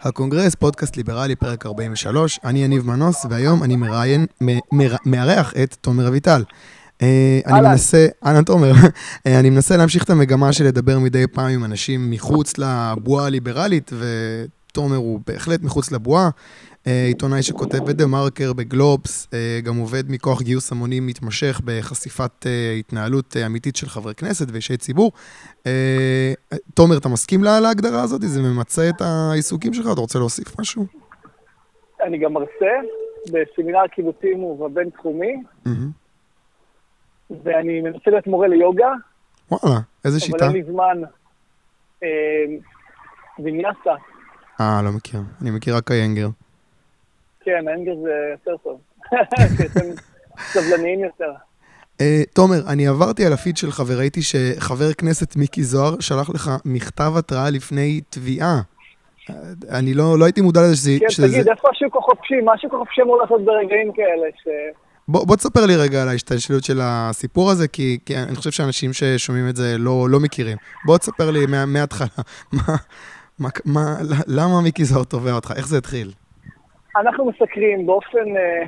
הקונגרס, פודקאסט ליברלי, פרק 43. אני יניב מנוס, והיום אני מראיין, מארח את תומר אביטל. אה, אני מנסה, אהלן תומר, אה, אני מנסה להמשיך את המגמה של לדבר מדי פעם עם אנשים מחוץ לבועה הליברלית, ותומר הוא בהחלט מחוץ לבועה. אה, עיתונאי שכותב בדה מרקר בגלובס, גם עובד מכוח גיוס המונים מתמשך בחשיפת התנהלות אמיתית של חברי כנסת ואישי ציבור. תומר, אתה מסכים להגדרה הזאת? זה ממצה את העיסוקים שלך? אתה רוצה להוסיף משהו? אני גם מרצה בסמינר קיבוצים ובבינתחומי. ואני מנסה להיות מורה ליוגה. וואלה, איזה שיטה? אבל אין לי זמן. אה, ויניאסה. אה, לא מכיר. אני מכיר רק איינגר. כן, איינגר זה יותר טוב. אתם סבלניים יותר. Uh, תומר, אני עברתי על הפיד שלך וראיתי שחבר כנסת מיקי זוהר שלח לך מכתב התראה לפני תביעה. אני לא, לא הייתי מודע לזה שזה... כן, שזה... תגיד, איפה השוק החופשי? מה השוק החופשי אמור לעשות ברגעים כאלה? ש... בוא, בוא תספר לי רגע על ההשתלשלות של הסיפור הזה, כי, כי אני חושב שאנשים ששומעים את זה לא, לא מכירים. בוא תספר לי מה, מההתחלה, מה, מה, מה, למה מיקי זוהר תובע אותך? איך זה התחיל? אנחנו מסקרים באופן אה,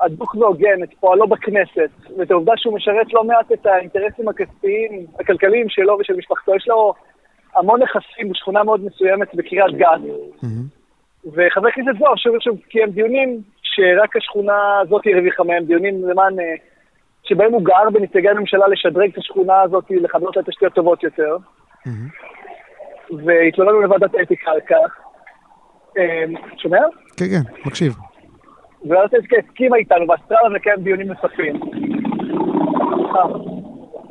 הדוק והוגן את פועלו בכנסת, ואת העובדה שהוא משרת לא מעט את האינטרסים הכספיים, הכלכליים שלו ושל משפחתו. יש לו המון נכסים בשכונה מאוד מסוימת בקריית גת. Mm-hmm. וחבר הכנסת זוהר שוב ושוב קיים דיונים שרק השכונה הזאת הרוויחה מהם דיונים למען, אה, שבהם הוא גר בנציגי הממשלה לשדרג את השכונה הזאת, לחבר לה תשתיות טובות יותר. והתלוננו לוועדת האתיקה על כך. אה, שומע? כן, כן, מקשיב. ועדת האתיקה הסכימה איתנו ואסרה לנו לקיים דיונים נוספים.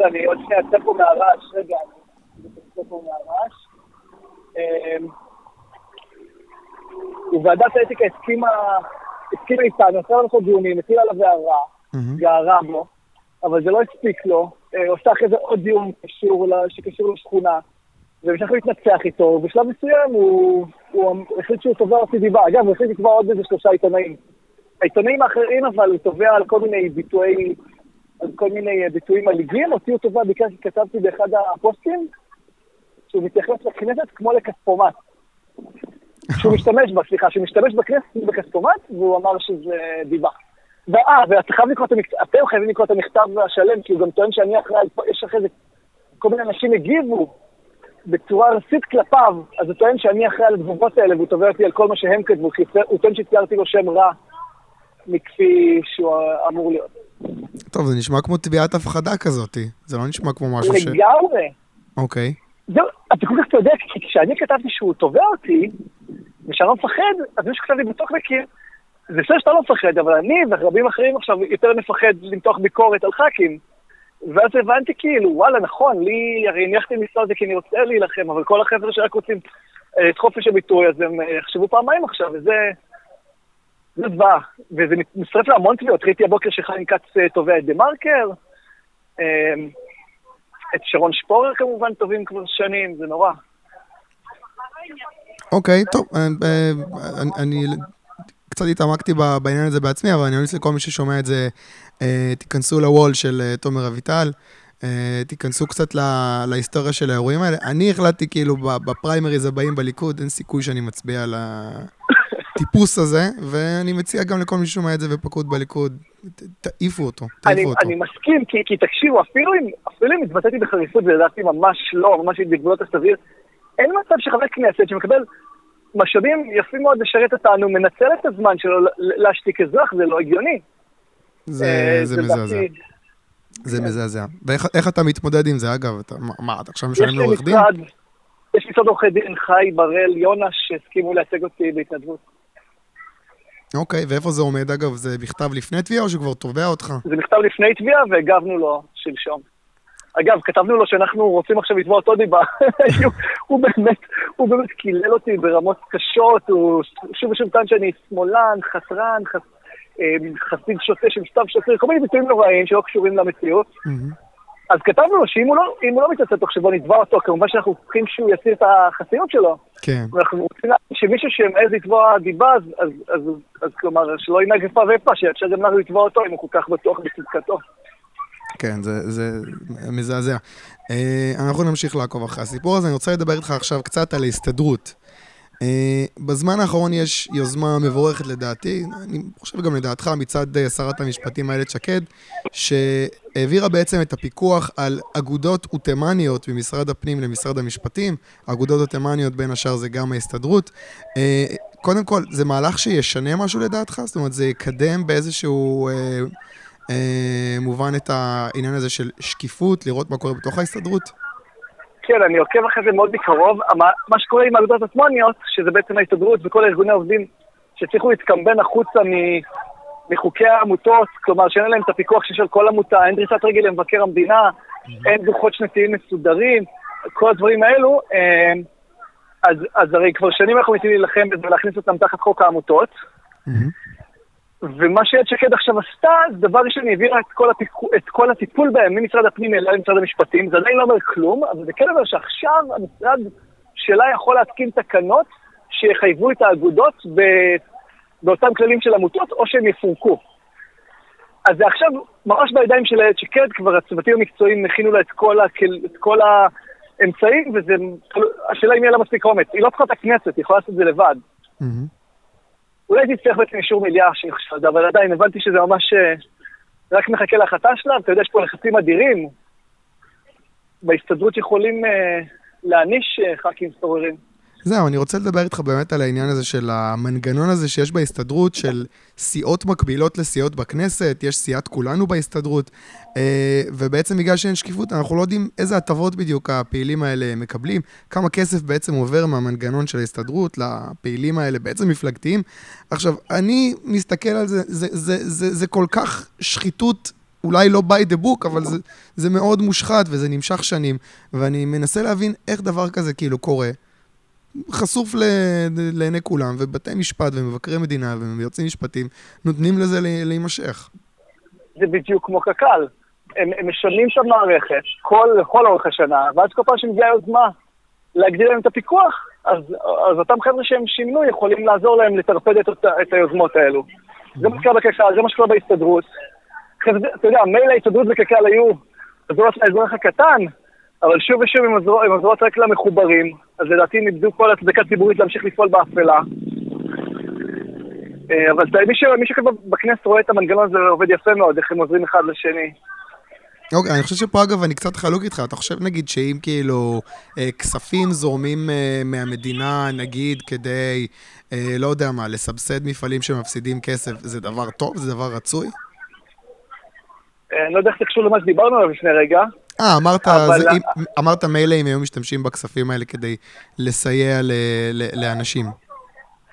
אני עוד שנייה אצא פה מהרעש, רגע, אני אצא פה מהרעש. אה, וועדת האתיקה הסכימה התחילה איתנו, עשה לנו דיונים, התחילה עליו הערה, גערה בו, אבל זה לא הספיק לו. אה, עושה אחרי זה עוד דיון שקשור לשכונה, והמשך להתנצח איתו, ובשלב מסוים הוא, הוא החליט שהוא תובע אותי דיבה. אגב, הוא החליט לקבוע עוד איזה שלושה עיתונאים. העיתונאים האחרים אבל הוא תובע על כל מיני ביטויי, על כל מיני אה, ביטויים מלעיגים, אותי הוא תובע בעיקר כי כתבתי באחד הפוסטים, שהוא מתייחס לכנסת כמו לכספומט. שהוא משתמש בה, סליחה, שהוא משתמש בכנסת בכספומט, והוא אמר שזה דיבה. ואה, ואתה חייב לקרוא את המכתב, חייבים לקרוא את המכתב השלם, כי הוא גם טוען שאני אחראי, יש אחרי זה, כל מיני אנשים הגיבו בצורה ארסית כלפיו, אז הוא טוען שאני אחראי על התגובות האלה, והוא תובע אותי על כל מה שהם כתבו, כי הוא טוען שציירתי לו שם רע מכפי שהוא אמור להיות. טוב, זה נשמע כמו תביעת הפחדה כזאת, זה לא נשמע כמו משהו ש... לגמרי. אוקיי. זהו, אתה כל כך צודק, כי כשאני כתבתי שהוא תובע אותי, ושאני לא מפחד, אז מישהו כתב לי בטוקבקים, זה בסדר שאתה לא מפחד, אבל אני ורבים אחרים עכשיו יותר נפחד למתוח ביקורת על ח"כים. ואז הבנתי כאילו, וואלה, נכון, לי, הרי הניחתי משרד הזה כי אני רוצה להילחם, אבל כל החבר'ה שרק רוצים אה, את חופש הביטוי, אז הם אה, יחשבו פעמיים עכשיו, וזה... זה זוועה, וזה מצטרף להמון תביעות. ראיתי הבוקר שחיים כץ אה, תובע את דה מרקר, את שרון שפורר כמובן תובעים כבר שנים, זה נורא. אוקיי, טוב, אני קצת התעמקתי בעניין הזה בעצמי, אבל אני ממליץ לכל מי ששומע את זה, תיכנסו לוול של תומר אביטל, תיכנסו קצת להיסטוריה של האירועים האלה. אני החלטתי כאילו בפריימריז הבאים בליכוד, אין סיכוי שאני מצביע על הטיפוס הזה, ואני מציע גם לכל מי ששומע את זה ופקוד בליכוד, תעיפו אותו, תעיפו אותו. אני מסכים, כי תקשיבו, אפילו אם התבטאתי בחריפות ולדעתי ממש לא, ממש בגבולות הסביר, אין מצב שחבר כנסת שמקבל משאבים יפים מאוד לשרת אותנו, מנצל את הזמן שלו להשתיק אזרח, זה לא הגיוני. זה, אה, זה מזעזע. זה כן. מזעזע. ואיך אתה מתמודד עם זה, אגב? אתה, מה, אתה עכשיו משלם לעורך דין? יש משרד עורכי דין, חי, בראל, יונה, שהסכימו לייצג אותי בהתנדבות. אוקיי, ואיפה זה עומד, אגב? זה בכתב לפני תביעה או שכבר תובע אותך? זה בכתב לפני תביעה והגבנו לו שלשום. אגב, כתבנו לו שאנחנו רוצים עכשיו לתבוע אותו דיבה. הוא באמת, הוא באמת קילל אותי ברמות קשות, הוא שוב ושוב טען שאני שמאלן, חתרן, חס... אמ, חסיד שוטה של סתיו שוטר, כל מיני ביטויים נוראים שלא קשורים למציאות. אז כתבנו לו שאם הוא לא, לא מתעסק תוך שבו נתבע אותו, כמובן שאנחנו צריכים שהוא יסיר את החסינות שלו. כן. ואנחנו רוצים שמישהו שמעז לתבוע דיבה, אז, אז, אז, אז כלומר, שלא ינהג איפה ואיפה, שיאפשר גם לנו לתבוע אותו אם הוא כל כך בטוח בצדקתו. כן, זה, זה מזעזע. אה, אנחנו נמשיך לעקוב אחרי הסיפור הזה. אני רוצה לדבר איתך עכשיו קצת על ההסתדרות. אה, בזמן האחרון יש יוזמה מבורכת לדעתי, אני חושב גם לדעתך, מצד אה, שרת המשפטים איילת שקד, שהעבירה בעצם את הפיקוח על אגודות אוטמניות ממשרד הפנים למשרד המשפטים. אגודות אוטמניות בין השאר זה גם ההסתדרות. אה, קודם כל, זה מהלך שישנה משהו לדעתך? זאת אומרת, זה יקדם באיזשהו אה, אה, מובן את העניין הזה של שקיפות, לראות מה קורה בתוך ההסתדרות? כן, אני עוקב אחרי זה מאוד מקרוב. מה שקורה עם האגודות עצמוניות, שזה בעצם ההסתדרות וכל ארגוני העובדים שהצליחו להתקמבן החוצה מחוקי העמותות, כלומר שאין להם את הפיקוח של כל עמותה, אין דריסת רגל למבקר המדינה, אין דוחות שנתיים מסודרים, כל הדברים האלו, אה, אז, אז הרי כבר שנים אנחנו מנסים להילחם ולהכניס אותם תחת חוק העמותות. ומה שאיילת שקד עכשיו עשתה, זה דבר ראשון, היא העבירה את את כל הטיפול בהם ממשרד הפנים אליה למשרד המשפטים, זה עדיין לא אומר כלום, אבל זה כן אומר שעכשיו המשרד שלה יכול להתקין תקנות שיחייבו את האגודות ב, באותם כללים של עמותות, או שהם יפורקו. אז זה עכשיו ממש בידיים של איילת שקד, כבר הצוותים המקצועיים הכינו לה את כל, הכל, את כל האמצעים, והשאלה אם יהיה לה מספיק אומץ. היא לא צריכה את הכנסת, היא יכולה לעשות את זה לבד. Mm-hmm. אולי תצטרך בעצם אישור מליאה שאני חושב על זה, אבל עדיין הבנתי שזה ממש אה, רק מחכה להחלטה שלה, ואתה יודע, יש פה לחצים אדירים. בהסתדרות יכולים אה, להעניש אה, ח"כים סוררים. זהו, אני רוצה לדבר איתך באמת על העניין הזה של המנגנון הזה שיש בהסתדרות, של סיעות מקבילות לסיעות בכנסת, יש סיעת כולנו בהסתדרות, אה, ובעצם בגלל שאין שקיפות, אנחנו לא יודעים איזה הטבות בדיוק הפעילים האלה מקבלים, כמה כסף בעצם עובר מהמנגנון של ההסתדרות לפעילים האלה, בעצם מפלגתיים. עכשיו, אני מסתכל על זה, זה, זה, זה, זה כל כך שחיתות אולי לא by the book, אבל זה, זה מאוד מושחת וזה נמשך שנים, ואני מנסה להבין איך דבר כזה כאילו קורה. חשוף לעיני כולם, ובתי משפט ומבקרי מדינה ויועצים משפטיים נותנים לזה להימשך. זה בדיוק כמו קק"ל. הם, הם משנים את המערכת כל, לכל אורך השנה, ואז כל פעם שמגיעה יוזמה להגדיל להם את הפיקוח, אז, אז אותם חבר'ה שהם שימנו יכולים לעזור להם לטרפד את, את היוזמות האלו. זה מה שקורה בקק"ל, זה מה שקורה בהסתדרות. אתה יודע, מילא ההסתדרות וקק"ל היו עזרות לאזרח הקטן, אבל שוב ושוב הם עוזרות רק למחוברים, אז לדעתי הם איבדו כל הצדקה ציבורית להמשיך לפעול באפלה. אה, אבל מי שכבר בכנסת רואה את המנגנון הזה עובד יפה מאוד, איך הם עוזרים אחד לשני. אוקיי, אני חושב שפה אגב אני קצת חלוק איתך, אתה חושב נגיד שאם כאילו אה, כספים זורמים אה, מהמדינה, נגיד כדי, לא יודע מה, לסבסד מפעלים שמפסידים כסף, זה דבר טוב? זה דבר רצוי? אני לא יודע איך זה קשור למה שדיברנו עליו לפני רגע. אה, אמרת, זה, אם, אמרת מילא אם היו משתמשים בכספים האלה כדי לסייע ל, ל, לאנשים.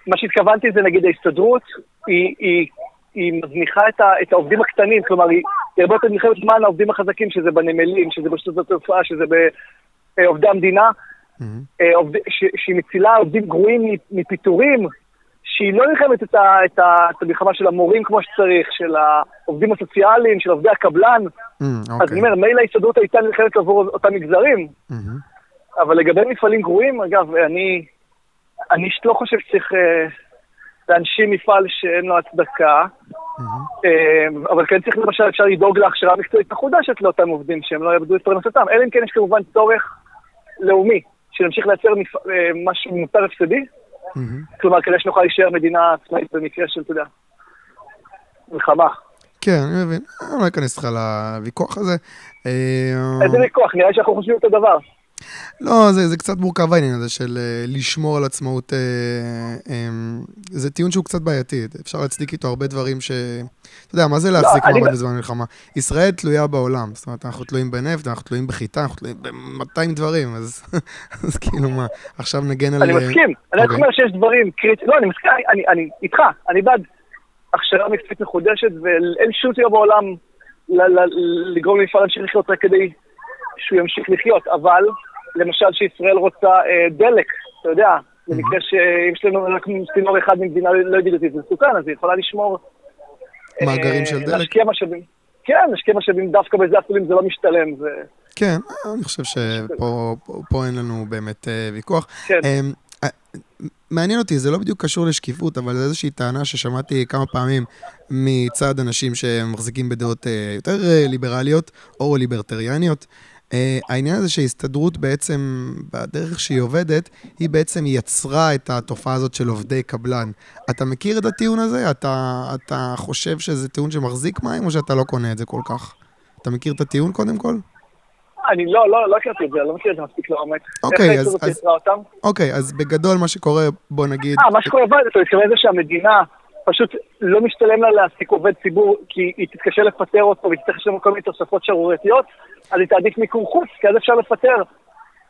מה שהתכוונתי זה נגיד ההסתדרות, היא, היא, היא מזניחה את, ה, את העובדים הקטנים, כלומר היא הרבה יותר נלחמת למען העובדים החזקים, שזה בנמלים, שזה בשטות התעופה, שזה בעובדי המדינה, mm-hmm. עובד, ש, שהיא מצילה עובדים גרועים מפיטורים, שהיא לא נלחמת את, ה, את, ה, את המלחמה של המורים כמו שצריך, של העובדים הסוציאליים, של עובדי הקבלן. Mm, okay. אז אני אומר, מילא ההסתדרות הייתה נלחמת עבור אותם מגזרים, mm-hmm. אבל לגבי מפעלים גרועים, אגב, אני, אני לא חושב שצריך אה, להנשים מפעל שאין לו הצדקה, mm-hmm. אה, אבל כן צריך למשל, אפשר לדאוג להכשרה מקצועית מחודשת לאותם עובדים, שהם לא יאבדו את פרנסתם, אלא אם כן יש כמובן צורך לאומי, שנמשיך לייצר מפ... אה, משהו מותר הפסדי. Mm-hmm. כלומר, כדי שנוכל להישאר מדינה עצמאית במקרה של, אתה יודע, מלחמה. כן, אני מבין. אני לא אכנס איתך לוויכוח הזה. אה, איזה ויכוח? נראה שאנחנו חושבים אותו דבר. לא, זה, זה קצת מורכב העניין הזה של uh, לשמור על עצמאות, uh, um, זה טיעון שהוא קצת בעייתי, אפשר להצדיק איתו הרבה דברים ש... אתה יודע, מה זה לא, להחזיק לא, מעמד בזמן מלחמה? ישראל תלויה בעולם, זאת אומרת, אנחנו תלויים בנפט, אנחנו תלויים בחיטה, אנחנו תלויים ב-200 דברים, אז, אז כאילו מה, עכשיו נגן על... אני מסכים, אני רק אוקיי. אומר שיש דברים קריטיים, לא, אני מסכים, אני, אני איתך, אני בעד הכשרה מקצועית מחודשת, ואין שום סיבה בעולם לגרום למפעל להמשיך לחיות רק כדי שהוא ימשיך לחיות, אבל למשל שישראל רוצה אה, דלק, אתה יודע, במקרה שאם יש לנו רק צינור אחד ממדינה לא ידידותית, זה מסוכן, אז היא יכולה לשמור... מאגרים של אה, דלק? להשקיע משאבים. כן, להשקיע משאבים דווקא בזה אפילו אם זה לא משתלם. זה... כן, אני חושב שפה אין לנו באמת אה, ויכוח. כן. אמ, אה, מעניין אותי, זה לא בדיוק קשור לשקיפות, אבל זו איזושהי טענה ששמעתי כמה פעמים מצד אנשים שמחזיקים בדעות יותר ליברליות או ליברטריאניות. Uh, העניין הזה שההסתדרות בעצם, בדרך שהיא עובדת, היא בעצם יצרה את התופעה הזאת של עובדי קבלן. אתה מכיר את הטיעון הזה? אתה, אתה חושב שזה טיעון שמחזיק מים, או שאתה לא קונה את זה כל כך? אתה מכיר את הטיעון קודם כל? אני לא, לא, לא הכרתי את זה, לא מכיר את זה מספיק לעומק. אוקיי, אז... אוקיי, אז בגדול מה שקורה, בוא נגיד... אה, מה שקורה, אתה מתכוון לזה שהמדינה פשוט לא משתלם לה להעסיק עובד ציבור כי היא תתקשה לפטר אותו והיא תצטרך לשלם כל מיני תוספות שערורייתיות, אז היא תעדיף מיקור חוץ, כי אז אפשר לפטר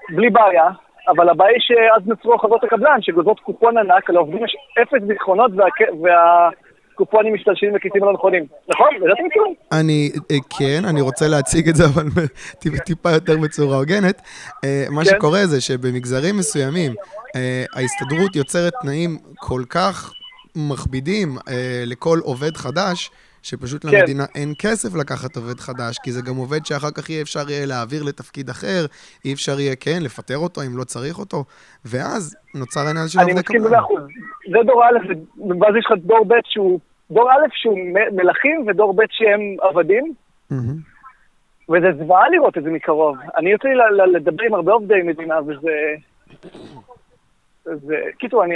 בלי בעיה, אבל הבעיה היא שאז נוצרו חברות הקבלן שגוזרות קופון ענק, לעובדים יש אפס ביטחונות וה... וה... קופונים משתלשים בכיסים הלא נכונים, נכון? זה אתם מכירים? אני, אה, כן, אני רוצה להציג את זה, אבל טיפה יותר בצורה הוגנת. אה, מה כן. שקורה זה שבמגזרים מסוימים, אה, ההסתדרות יוצרת תנאים כל כך מכבידים לכל עובד חדש, שפשוט כן. למדינה אין כסף לקחת עובד חדש, כי זה גם עובד שאחר כך יהיה אפשר יהיה להעביר לתפקיד אחר, אי אפשר יהיה, כן, לפטר אותו אם לא צריך אותו, ואז נוצר העניין של עובדי קבלן. אני מסכים במאה אחוז. זה דור א', ואז יש לך דור ב' שהוא, דור א' שהוא מלכים ודור ב' שהם עבדים. וזה זוועה לראות את זה מקרוב. אני יוצא לי לדבר עם הרבה עובדי מדינה, וזה... זה... קיצור, אני...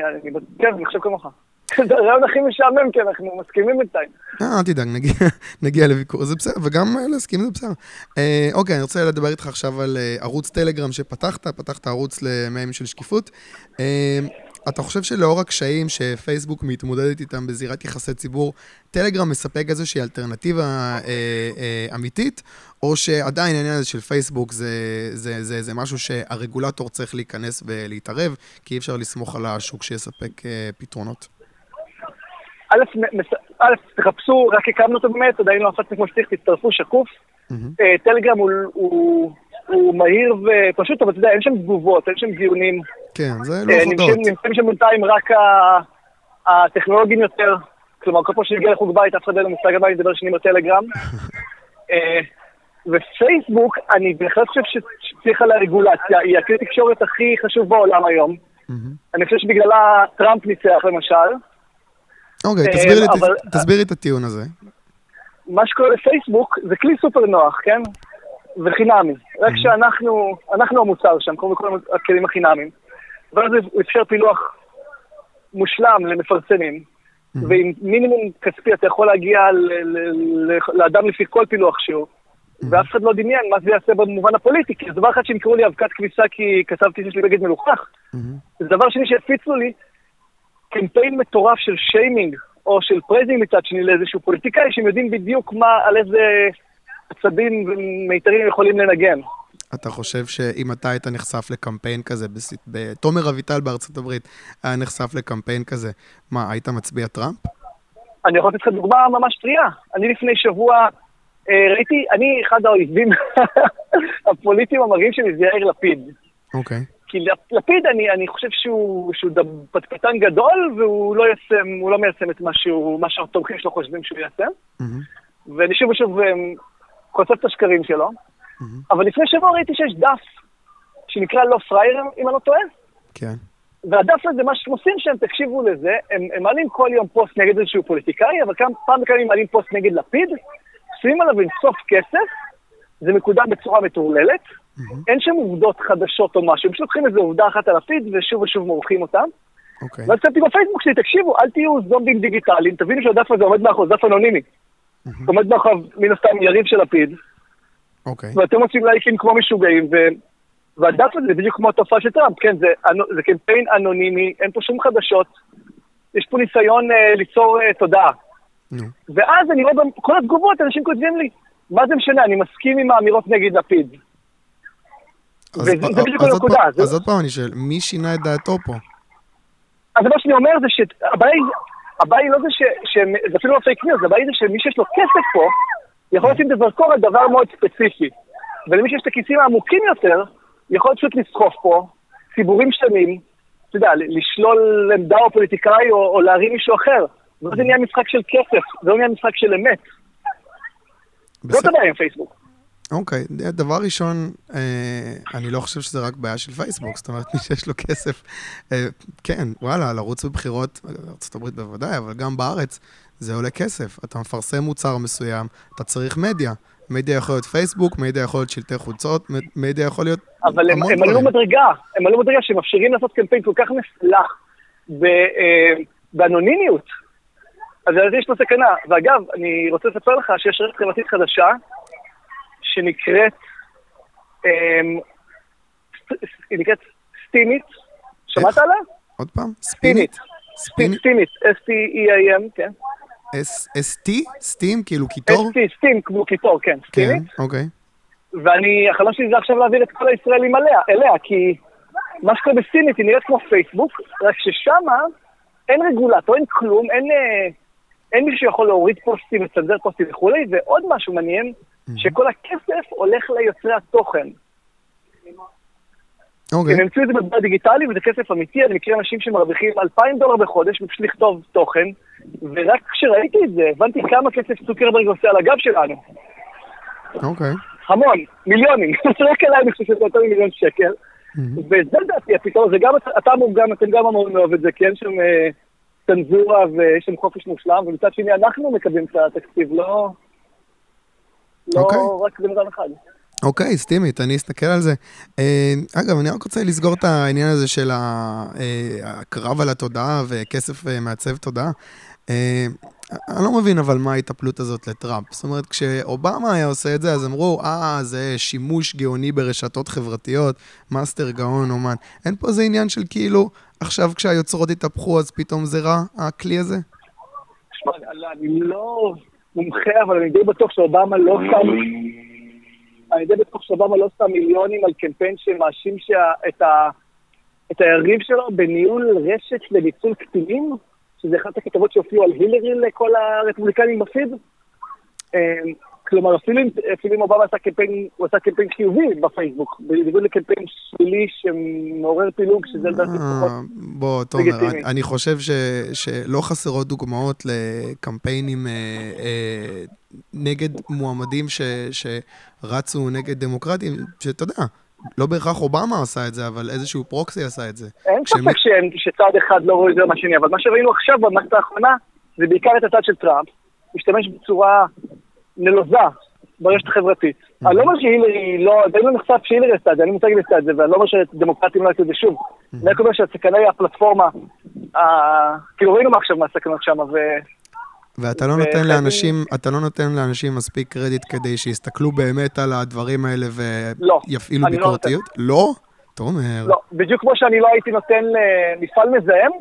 כן, אני חושב כמוך. זה הרעיון הכי משעמם, כי אנחנו מסכימים בינתיים. אה, אל תדאג, נגיע לוויכוח, זה בסדר, וגם להסכים זה בסדר. אה, אוקיי, אני רוצה לדבר איתך עכשיו על אה, ערוץ טלגרם שפתחת, פתחת ערוץ למאים של שקיפות. אה, אתה חושב שלאור הקשיים שפייסבוק מתמודדת איתם בזירת יחסי ציבור, טלגרם מספק איזושהי אלטרנטיבה אה, אה, אמיתית, או שעדיין העניין הזה של פייסבוק זה, זה, זה, זה משהו שהרגולטור צריך להיכנס ולהתערב, כי אי אפשר לסמוך על השוק שיספק אה, פתרונות? א', תחפשו, רק הקמנו אותו באמת, עדיין לא הפצנו כמו שצריך, תצטרפו שקוף. אה, טלגרם הוא מהיר ופשוט, אבל אתה יודע, אין שם תגובות, אין שם דיונים. כן, זה לא אה, הודעות. נמצאים שם בינתיים רק הטכנולוגים יותר. כלומר, כל פעם שאני מגיע לחוג בית, אף אחד אין לו מושג הבית, אני מדבר שנים בטלגרם. אה, ופייסבוק, אני בהחלט חושב שצריך על הרגולציה, היא הכלי תקשורת הכי חשוב בעולם היום. אני חושב שבגללה טראמפ ניצח למשל. אוקיי, תסביר לי את הטיעון הזה. מה שקורה לפייסבוק זה כלי סופר נוח, כן? וחינמי. רק שאנחנו, אנחנו המוצר שם, כמו בכל הכלים החינמיים. ואז הוא אפשר פילוח מושלם למפרסמים, ועם מינימום כספי אתה יכול להגיע לאדם לפי כל פילוח שהוא, ואף אחד לא דמיין מה זה יעשה במובן הפוליטי, כי זה דבר אחד שהם מכרו לי אבקת כביסה כי כתבתי שיש לי בגד מלוכלך. זה דבר שני שהפיצו לי קמפיין מטורף של שיימינג, או של praising מצד שני לאיזשהו פוליטיקאי, שהם יודעים בדיוק מה, על איזה עצבים ומיתרים יכולים לנגן. אתה חושב שאם אתה היית נחשף לקמפיין כזה, תומר אביטל בארצות הברית היה נחשף לקמפיין כזה, מה, היית מצביע טראמפ? אני יכול לתת לך דוגמה ממש טריה. אני לפני שבוע אה, ראיתי, אני אחד האויבים הפוליטיים המראים שלי זה יאיר לפיד. אוקיי. Okay. כי לפיד, אני, אני חושב שהוא, שהוא פטפטן גדול, והוא לא יסם, לא מיישם את מה, שהוא, מה שהתומכים שלו חושבים שהוא יישם. Mm-hmm. ואני שוב ושוב חושף את השקרים שלו. Mm-hmm. אבל לפני שבוע ראיתי שיש דף שנקרא לא פראייר, אם אני לא טועה. כן. והדף הזה, מה שהם עושים שם, תקשיבו לזה, הם, הם מעלים כל יום פוסט נגד איזשהו פוליטיקאי, אבל כמה, פעם בכמה הם מעלים פוסט נגד לפיד, שמים עליו אינסוף כסף, זה מקודם בצורה מטורללת, Mm-hmm. אין שם עובדות חדשות או משהו, הם פשוט לוקחים איזו עובדה אחת על לפיד ושוב ושוב מורחים אותם. אוקיי. ואז כתבתי בפייסבוק שלי, תקשיבו, אל תהיו זומבים דיגיטליים, תבינו שהדף הזה עומד מאחורי, דף אנונימי. Mm-hmm. עומד מאחוריו מן הסתם יריב של לפיד. אוקיי. ואתם עושים לייקים כמו משוגעים, ו... והדף הזה זה בדיוק כמו התופעה של טראמפ, כן, זה, זה קמפיין אנונימי, אין פה שום חדשות, יש פה ניסיון אה, ליצור אה, תודעה. נו. ואז אני רואה בכל התגובות, אנשים כותבים לי, מה זה משנה, אני מסכים עם האמירות נגד לפיד. וזה בדיוק הנקודה. אז עוד פעם אני שואל, מי שינה את דעתו פה? אז מה שאני אומר זה שהבעיה היא לא זה ש... זה אפילו לא פייק ניוז, הבעיה זה שמי שיש לו כסף פה, יכול לשים את הזרקור על דבר מאוד ספציפי. ולמי שיש את הכיסים העמוקים יותר, יכול פשוט לסחוף פה ציבורים שלמים, אתה יודע, לשלול עמדה או פוליטיקאי או, או להרים מישהו אחר. וזה נהיה משחק של כסף, זה לא נהיה משחק של אמת. זאת הבעיה עם פייסבוק. אוקיי, דבר ראשון, אה, אני לא חושב שזה רק בעיה של פייסבוק, זאת אומרת, מי שיש לו כסף, אה, כן, וואלה, לרוץ בבחירות, ארה"ב בוודאי, אבל גם בארץ, זה עולה כסף. אתה מפרסם מוצר מסוים, אתה צריך מדיה. מדיה יכול להיות פייסבוק, מדיה יכול להיות שלטי חולצות, מדיה יכול להיות אבל הם, הם עלו מדרגה, הם עלו מדרגה שמאפשרים לעשות קמפיין כל כך מפלח אה, באנונימיות. אז יש לו סכנה. ואגב, אני רוצה לספר לך שיש רשת חברתית חדשה, שנקראת, אמ, היא נקראת סטימית. שמעת עליה? עוד פעם? ספינית. סטינית, S-T-E-I-M, כן. S-T? סטים? כאילו קיטור? S-T, סטים, כמו קיטור, כן. כן, אוקיי. ואני, החלום שלי זה עכשיו להעביר את כל הישראלים אליה, כי מה שקורה בסינית היא נראית כמו פייסבוק, רק ששמה אין רגולטור, אין כלום, אין, אה, אין מישהו שיכול להוריד פוסטים, לצנזר פוסטים וכולי, ועוד משהו מעניין. שכל הכסף הולך ליוצרי התוכן. אוקיי. הם המציאו את זה בדבר דיגיטלי, וזה כסף אמיתי, אני מכיר אנשים שמרוויחים 2,000 דולר בחודש בשביל לכתוב תוכן, ורק כשראיתי את זה, הבנתי כמה כסף צוקרברג עושה על הגב שלנו. אוקיי. המון, מיליונים, רק אליי אני חושב שזה יותר ממיליון שקל. וזה לדעתי הפתרון, זה גם, אתה גם, אתם גם אמורים לאהוב את זה, כי אין שם אה, צנזורה ויש שם חופש מושלם, ומצד שני אנחנו מקבלים את התקציב, לא, לא אוקיי. רק בן אדם אחד. אוקיי, Steemit, אני אסתכל על זה. אה, אגב, אני רק רוצה לסגור את העניין הזה של אה, הקרב על התודעה וכסף מעצב תודעה. אני לא מבין אבל מה ההיטפלות הזאת לטראמפ. זאת אומרת, כשאובמה היה עושה את זה, אז אמרו, אה, זה שימוש גאוני ברשתות חברתיות, מאסטר גאון אומן. אין פה איזה עניין של כאילו, עכשיו כשהיוצרות התהפכו, אז פתאום זה רע, הכלי הזה? אני לא מומחה, אבל אני די בטוח שאובמה לא שם... אני די בטוח שאובמה לא שם מיליונים על קמפיין שמאשים את, ה... את היריב שלו בניהול רשת לניצול קטינים. שזה אחת הכתבות שהופיעו על הילרי לכל הרפובליקנים בפיד. כלומר, אפילו אם אובמה עשה קמפיין, הוא עשה קמפיין חיובי בפייסבוק, בניגוד לקמפיין שלילי שמעורר פילוג, שזה לדעתי אה, פחות בוא, תומר, אני חושב שלא חסרות דוגמאות לקמפיינים אה, אה, נגד מועמדים שרצו נגד דמוקרטים, שאתה יודע, לא בהכרח אובמה עשה את זה, אבל איזשהו פרוקסי עשה את זה. אין ספק שצד אחד לא רואה את זה מהשני, אבל מה שראינו עכשיו במערכת האחרונה, זה בעיקר את הצד של טראמפ, משתמש בצורה נלוזה ברשת החברתית. Mm-hmm. אני לא אומר שהילרי לא, זה לא נחשף שהילרי עשתה את זה, אני מושג עשתה את זה, ואני לא אומר שדמוקרטים לא יעשו את זה שוב. Mm-hmm. אני רק אומר שהסכנה היא הפלטפורמה, כאילו ראינו מה עכשיו מהסכנות שם, ואתה לא נותן לאנשים, אתה לא נותן לאנשים מספיק קרדיט כדי שיסתכלו באמת על הדברים האלה ויפעילו לא, ביקורתיות? לא, לא? תומר. לא, בדיוק כמו שאני לא הייתי נותן למפעל מזהם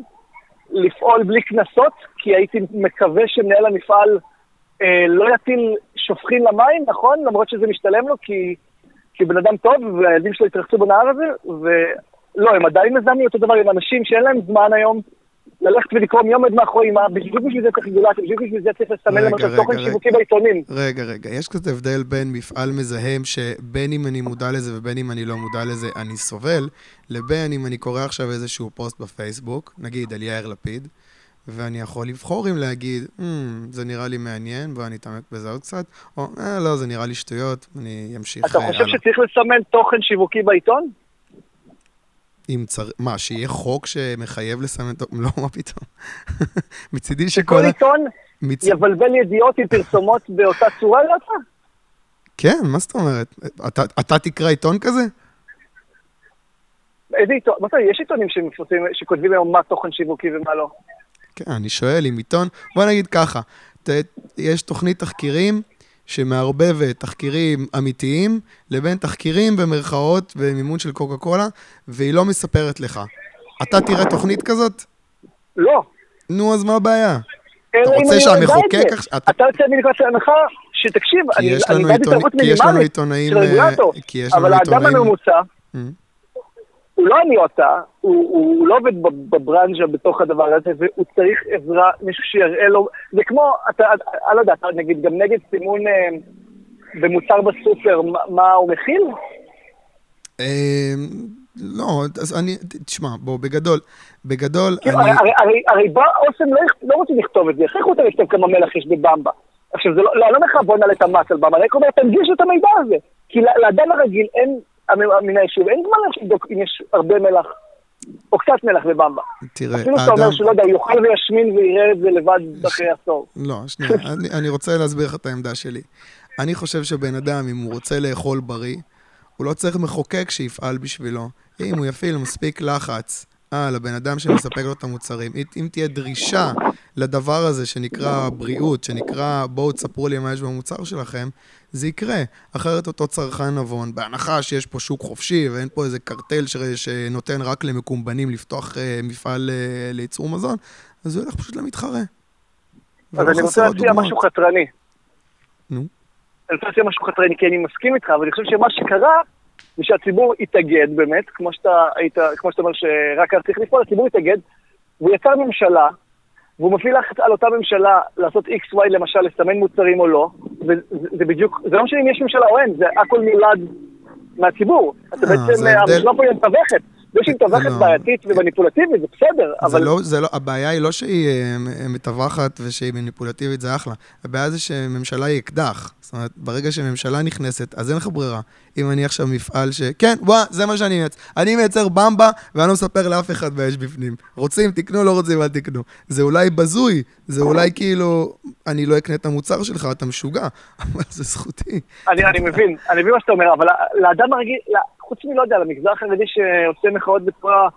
לפעול בלי קנסות, כי הייתי מקווה שמנהל המפעל אה, לא יטיל שופכין למים, נכון? למרות שזה משתלם לו, כי, כי בן אדם טוב, והילדים שלו התרחצו בנהר הזה, ולא, הם עדיין מזהמים אותו דבר עם אנשים שאין להם זמן היום. ללכת ולקרוא מי עומד מאחורי מה, בדיוק בשביל זה צריך רגולציה, בדיוק בשביל זה צריך לסמן למשל תוכן שיווקי בעיתונים. רגע, רגע, יש כזה הבדל בין מפעל מזהם, שבין אם אני מודע לזה ובין אם אני לא מודע לזה, אני סובל, לבין אם אני קורא עכשיו איזשהו פוסט בפייסבוק, נגיד על יאיר לפיד, ואני יכול לבחור אם להגיד, mm, זה נראה לי מעניין, בוא אני אתעמק בזה עוד קצת, או אה, לא, זה נראה לי שטויות, אני אמשיך הלאה. אתה חושב שצריך לסמן תוכן שיווקי בעיתון? אם צריך, מה, שיהיה חוק שמחייב לסמן את... לא, מה פתאום. מצידי שכל... שכל עיתון מצ... יבלבל ידיעות עם פרסומות באותה צורה לך? כן, מה זאת אומרת? אתה, אתה תקרא עיתון כזה? איזה עיתון? מה זאת אומרת, יש עיתונים שמפרסמים, שכותבים היום מה תוכן שיווקי ומה לא. כן, אני שואל אם עיתון... בוא נגיד ככה, ת, יש תוכנית תחקירים שמערבבת תחקירים אמיתיים לבין תחקירים במרכאות במימון של קוקה קולה, והיא לא מספרת לך. אתה תראה תוכנית כזאת? לא. נו, אז מה הבעיה? אתה רוצה שהמחוקק... אתה יוצא מנקודת הנחה שתקשיב, אני בעד התערבות מינימלית של רגולטור, אבל האדם הממוצע... הוא לא אני אותה, הוא, הוא לא עובד בברנז'ה בתוך הדבר הזה, והוא צריך עזרה, מישהו שיראה לו, זה כמו, אתה, אני לא יודע, אתה נגיד גם נגד סימון אה, במוצר בסופר, מה, מה הוא מכיל? אה, לא, אז אני, תשמע, בוא, בגדול, בגדול, כאילו, אני... הרי, הרי, הרי בא אוסם לא, לא רוצים לכתוב את זה, איך יכולת לכתוב כמה מלח יש בבמבה? עכשיו, זה לא, לא, אני לא אומר לך בוא נעלה את המס על במה, אני רק אומר, תנגיש את המידע הזה. כי לאדם הרגיל אין, מן היישוב, אין זמן לבדוק אם יש הרבה מלח או קצת מלח ובמבה. תראה, אפילו שאתה אומר שלא יודע, יאכל וישמין ויראה את זה לבד אחרי עשור. לא, שנייה, אני, אני רוצה להסביר לך את העמדה שלי. אני חושב שבן אדם, אם הוא רוצה לאכול בריא, הוא לא צריך מחוקק שיפעל בשבילו. אם הוא יפעיל מספיק לחץ על הבן אדם שמספק לו את המוצרים, אם תהיה דרישה לדבר הזה שנקרא בריאות, שנקרא בואו תספרו לי מה יש במוצר שלכם, זה יקרה. אחרת אותו צרכן נבון, בהנחה שיש פה שוק חופשי ואין פה איזה קרטל ש... שנותן רק למקומבנים לפתוח uh, מפעל uh, לייצור מזון, אז הוא ילך פשוט למתחרה. אז אני רוצה להציע משהו חתרני. נו. אני רוצה להציע משהו חתרני, כי אני מסכים איתך, אבל אני חושב שמה שקרה זה שהציבור התאגד באמת, כמו שאתה היית, כמו שאתה אומר שרק היה צריך לפעול, הציבור התאגד, והוא יצר ממשלה, והוא מפעיל לחץ על אותה ממשלה לעשות XY למשל, לסמן מוצרים או לא, וזה בדיוק, זה לא משנה אם יש ממשלה או אין, זה הכל נולד מהציבור. אתה אה, בעצם, הממשלה פה היא מתווכת. זה שהיא מתווכת. בעייתית ומניפולטיבית, זה בסדר, אבל... לא, זה לא, הבעיה היא לא שהיא אה, מתווכת ושהיא מניפולטיבית, זה אחלה. הבעיה זה שממשלה היא אקדח. זאת אומרת, ברגע שממשלה נכנסת, אז אין לך ברירה. אם אני עכשיו מפעל ש... כן, וואה, זה מה שאני מייצר. אני מייצר במבה, ואני לא מספר לאף אחד מה יש בפנים. רוצים, תקנו, לא רוצים, אל תקנו. זה אולי בזוי, זה אולי כאילו, אני לא אקנה את המוצר שלך, אתה משוגע, אבל זה זכותי. אני מבין, אני מבין מה שאתה אומר, אבל לאדם הרגיל, חוץ מלא יודע, למגזר החרדי שעושה מחאות בצורה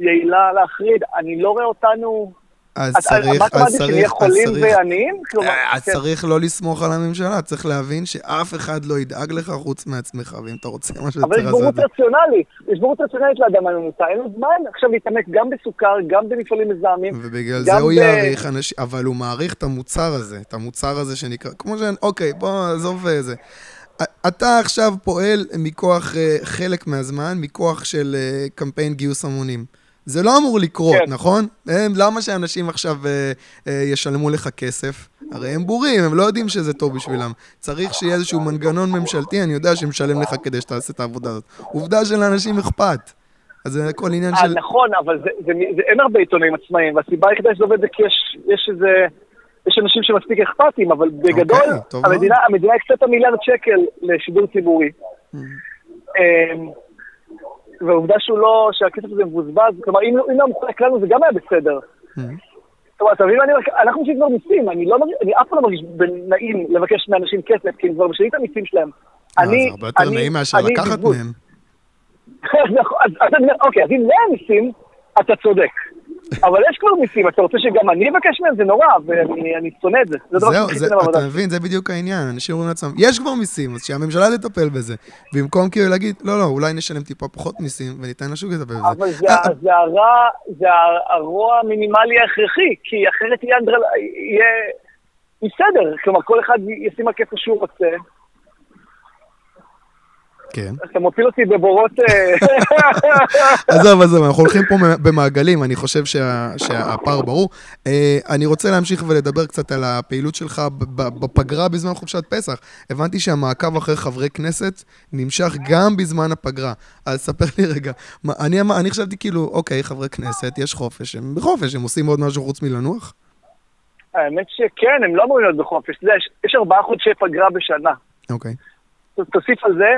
יעילה להחריד, אני לא רואה אותנו... אז צריך, אז צריך, שנהיה חולים ועניים? אז כן. צריך לא לסמוך על הממשלה, צריך להבין שאף אחד לא ידאג לך חוץ מעצמך, ואם אתה רוצה משהו אבל יש בורות רציונלית, יש בורות רציונלית לאדם הממוצע, אין לו זמן עכשיו להתעמק גם בסוכר, גם במפעלים מזהמים. ובגלל זה הוא יעריך אנשים, אבל הוא מעריך את המוצר הזה, את המוצר הזה שנקרא, כמו ש... אוקיי, בוא, עזוב אה, זה. אתה עכשיו פועל מכוח, אה, חלק מהזמן, מכוח של אה, קמפיין גיוס המונים. זה לא אמור לקרות, כן. נכון? הם, למה שאנשים עכשיו אה, אה, ישלמו לך כסף? הרי הם בורים, הם לא יודעים שזה טוב בשבילם. צריך שיהיה איזשהו מנגנון ממשלתי, אני יודע שמשלם לך כדי שתעשה את העבודה הזאת. עובדה שלאנשים אכפת. אז זה הכל עניין של... נכון, אבל זה, זה, זה, זה, אין הרבה עיתונאים עצמאיים, והסיבה היחידה שזה עובד זה כי יש, יש איזה... יש אנשים שמספיק אכפתיים, אבל בגדול, okay, אוקיי, המדינה, המדינה הקצתה מיליארד שקל לשידור ציבורי. Mm-hmm. אמ, והעובדה שהוא לא, שהכסף הזה מבוזבז, כלומר, אם לא היה מוחלק לנו זה גם היה בסדר. Mm-hmm. זאת אומרת, אתה מבין, אנחנו עושים כבר מיסים, אני לא אני אף פעם לא מרגיש נעים לבקש מאנשים כסף, כי הם כבר משנים את המיסים שלהם. אה, זה הרבה יותר נעים מאשר לקחת מהם. נכון, אוקיי, אז אם לא היה מיסים, אתה צודק. אבל יש כבר מיסים, אתה רוצה שגם אני אבקש מהם? זה נורא, ואני שונא את זה. זהו, אתה מבין, זה בדיוק העניין. אנשים אומרים לעצמם, יש כבר מיסים, אז שהממשלה תטפל בזה. במקום כאילו להגיד, לא, לא, אולי נשלם טיפה פחות מיסים, וניתן לשוק לטפל בזה. אבל זה הרוע המינימלי ההכרחי, כי אחרת יהיה בסדר. כלומר, כל אחד ישים רק איפה שהוא רוצה. כן. אתה מוביל אותי בבורות... אה, עזוב, עזוב, אנחנו הולכים פה במעגלים, אני חושב שהפער ברור. אה, אני רוצה להמשיך ולדבר קצת על הפעילות שלך בפגרה בזמן חופשת פסח. הבנתי שהמעקב אחרי חברי כנסת נמשך גם בזמן הפגרה. אז ספר לי רגע, אני, אני חשבתי כאילו, אוקיי, חברי כנסת, יש חופש, הם בחופש, הם עושים עוד משהו חוץ מלנוח? האמת שכן, הם לא אמורים להיות בחופש. יש ארבעה חודשי פגרה בשנה. אוקיי. תוסיף על זה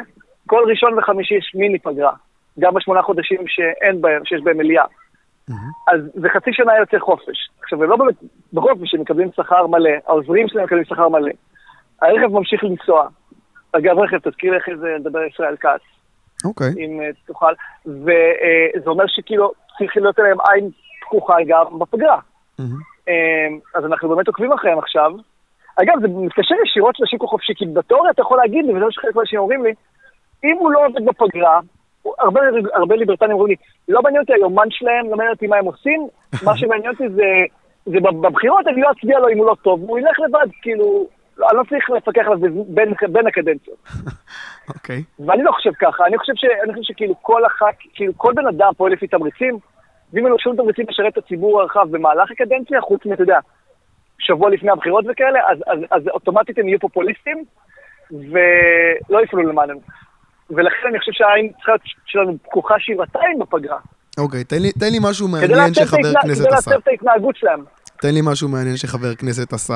כל ראשון וחמישי יש מיני פגרה, גם בשמונה חודשים שאין בהם, שיש בהם מליאה. Mm-hmm. אז זה חצי שנה יוצא חופש. עכשיו, הם לא באמת בחופש, הם מקבלים שכר מלא, העוזרים שלהם מקבלים שכר מלא. הרכב ממשיך לנסוע. אגב, רכב, תזכיר לי אחרי זה לדבר ישראל כץ. אוקיי. Okay. אם uh, תוכל. וזה uh, אומר שכאילו צריך להיות עליהם עין פקוחה גם בפגרה. Mm-hmm. Uh, אז אנחנו באמת עוקבים אחריהם עכשיו. אגב, זה מתקשר ישירות לשוק החופשי, כי בתיאוריה אתה יכול להגיד לי, וזה מה שחלק מהאנשים אומרים לי, אם הוא לא עובד בפגרה, הרבה, הרבה ליברטנים אומרים לי, לא מעניין אותי היומן שלהם, לא מעניין אותי מה הם עושים, מה שמעניין אותי זה, זה בבחירות, אני לא אצביע לו אם הוא לא טוב, הוא ילך לבד, כאילו, לא, אני לא צריך לפקח עליו בין, בין הקדנציות. אוקיי. Okay. ואני לא חושב ככה, אני חושב, ש, אני חושב שכאילו כל אחת, כאילו כל בן אדם פועל לפי תמריצים, ואם אין לו שום תמריצים לשרת את הציבור הרחב במהלך הקדנציה, חוץ מאתה יודע, שבוע לפני הבחירות וכאלה, אז, אז, אז אוטומטית הם יהיו פופוליסטים, ולא יפעלו למעננו. ולכן אני חושב שהעין שלנו פקוחה שבעתיים בפגרה. אוקיי, תן לי, תן לי משהו מעניין שחבר כנסת עשה. כדי לעצב את ההתנהגות שלהם. תן לי משהו מעניין שחבר כנסת עשה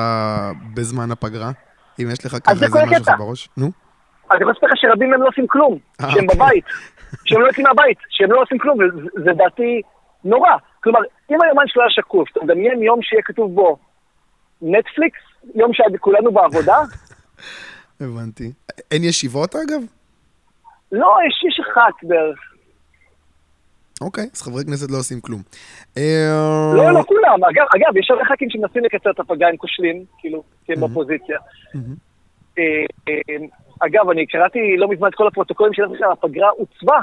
בזמן הפגרה, אם יש לך ככה איזה משהו לך בראש. נו. אני יכול לספר לך שרבים מהם לא עושים כלום, אה, שהם אוקיי. בבית, שהם לא יוצאים מהבית, שהם לא עושים כלום, וזה דעתי נורא. כלומר, אם היומן שלו היה שקוף, אתה מדמיין יום שיהיה כתוב בו נטפליקס, יום שכולנו בעבודה? הבנתי. אין ישיבות אגב? לא, יש איש אחת בערך. אוקיי, אז חברי כנסת לא עושים כלום. אה, לא, לא כולם. אגב, אגב, יש הרבה ח"כים שמנסים לקצר את הפגרה, הם כושלים, כאילו, כי הם באופוזיציה. אה, אה, אגב, אני קראתי לא מזמן את כל הפרוטוקולים של הפגרה עוצבה.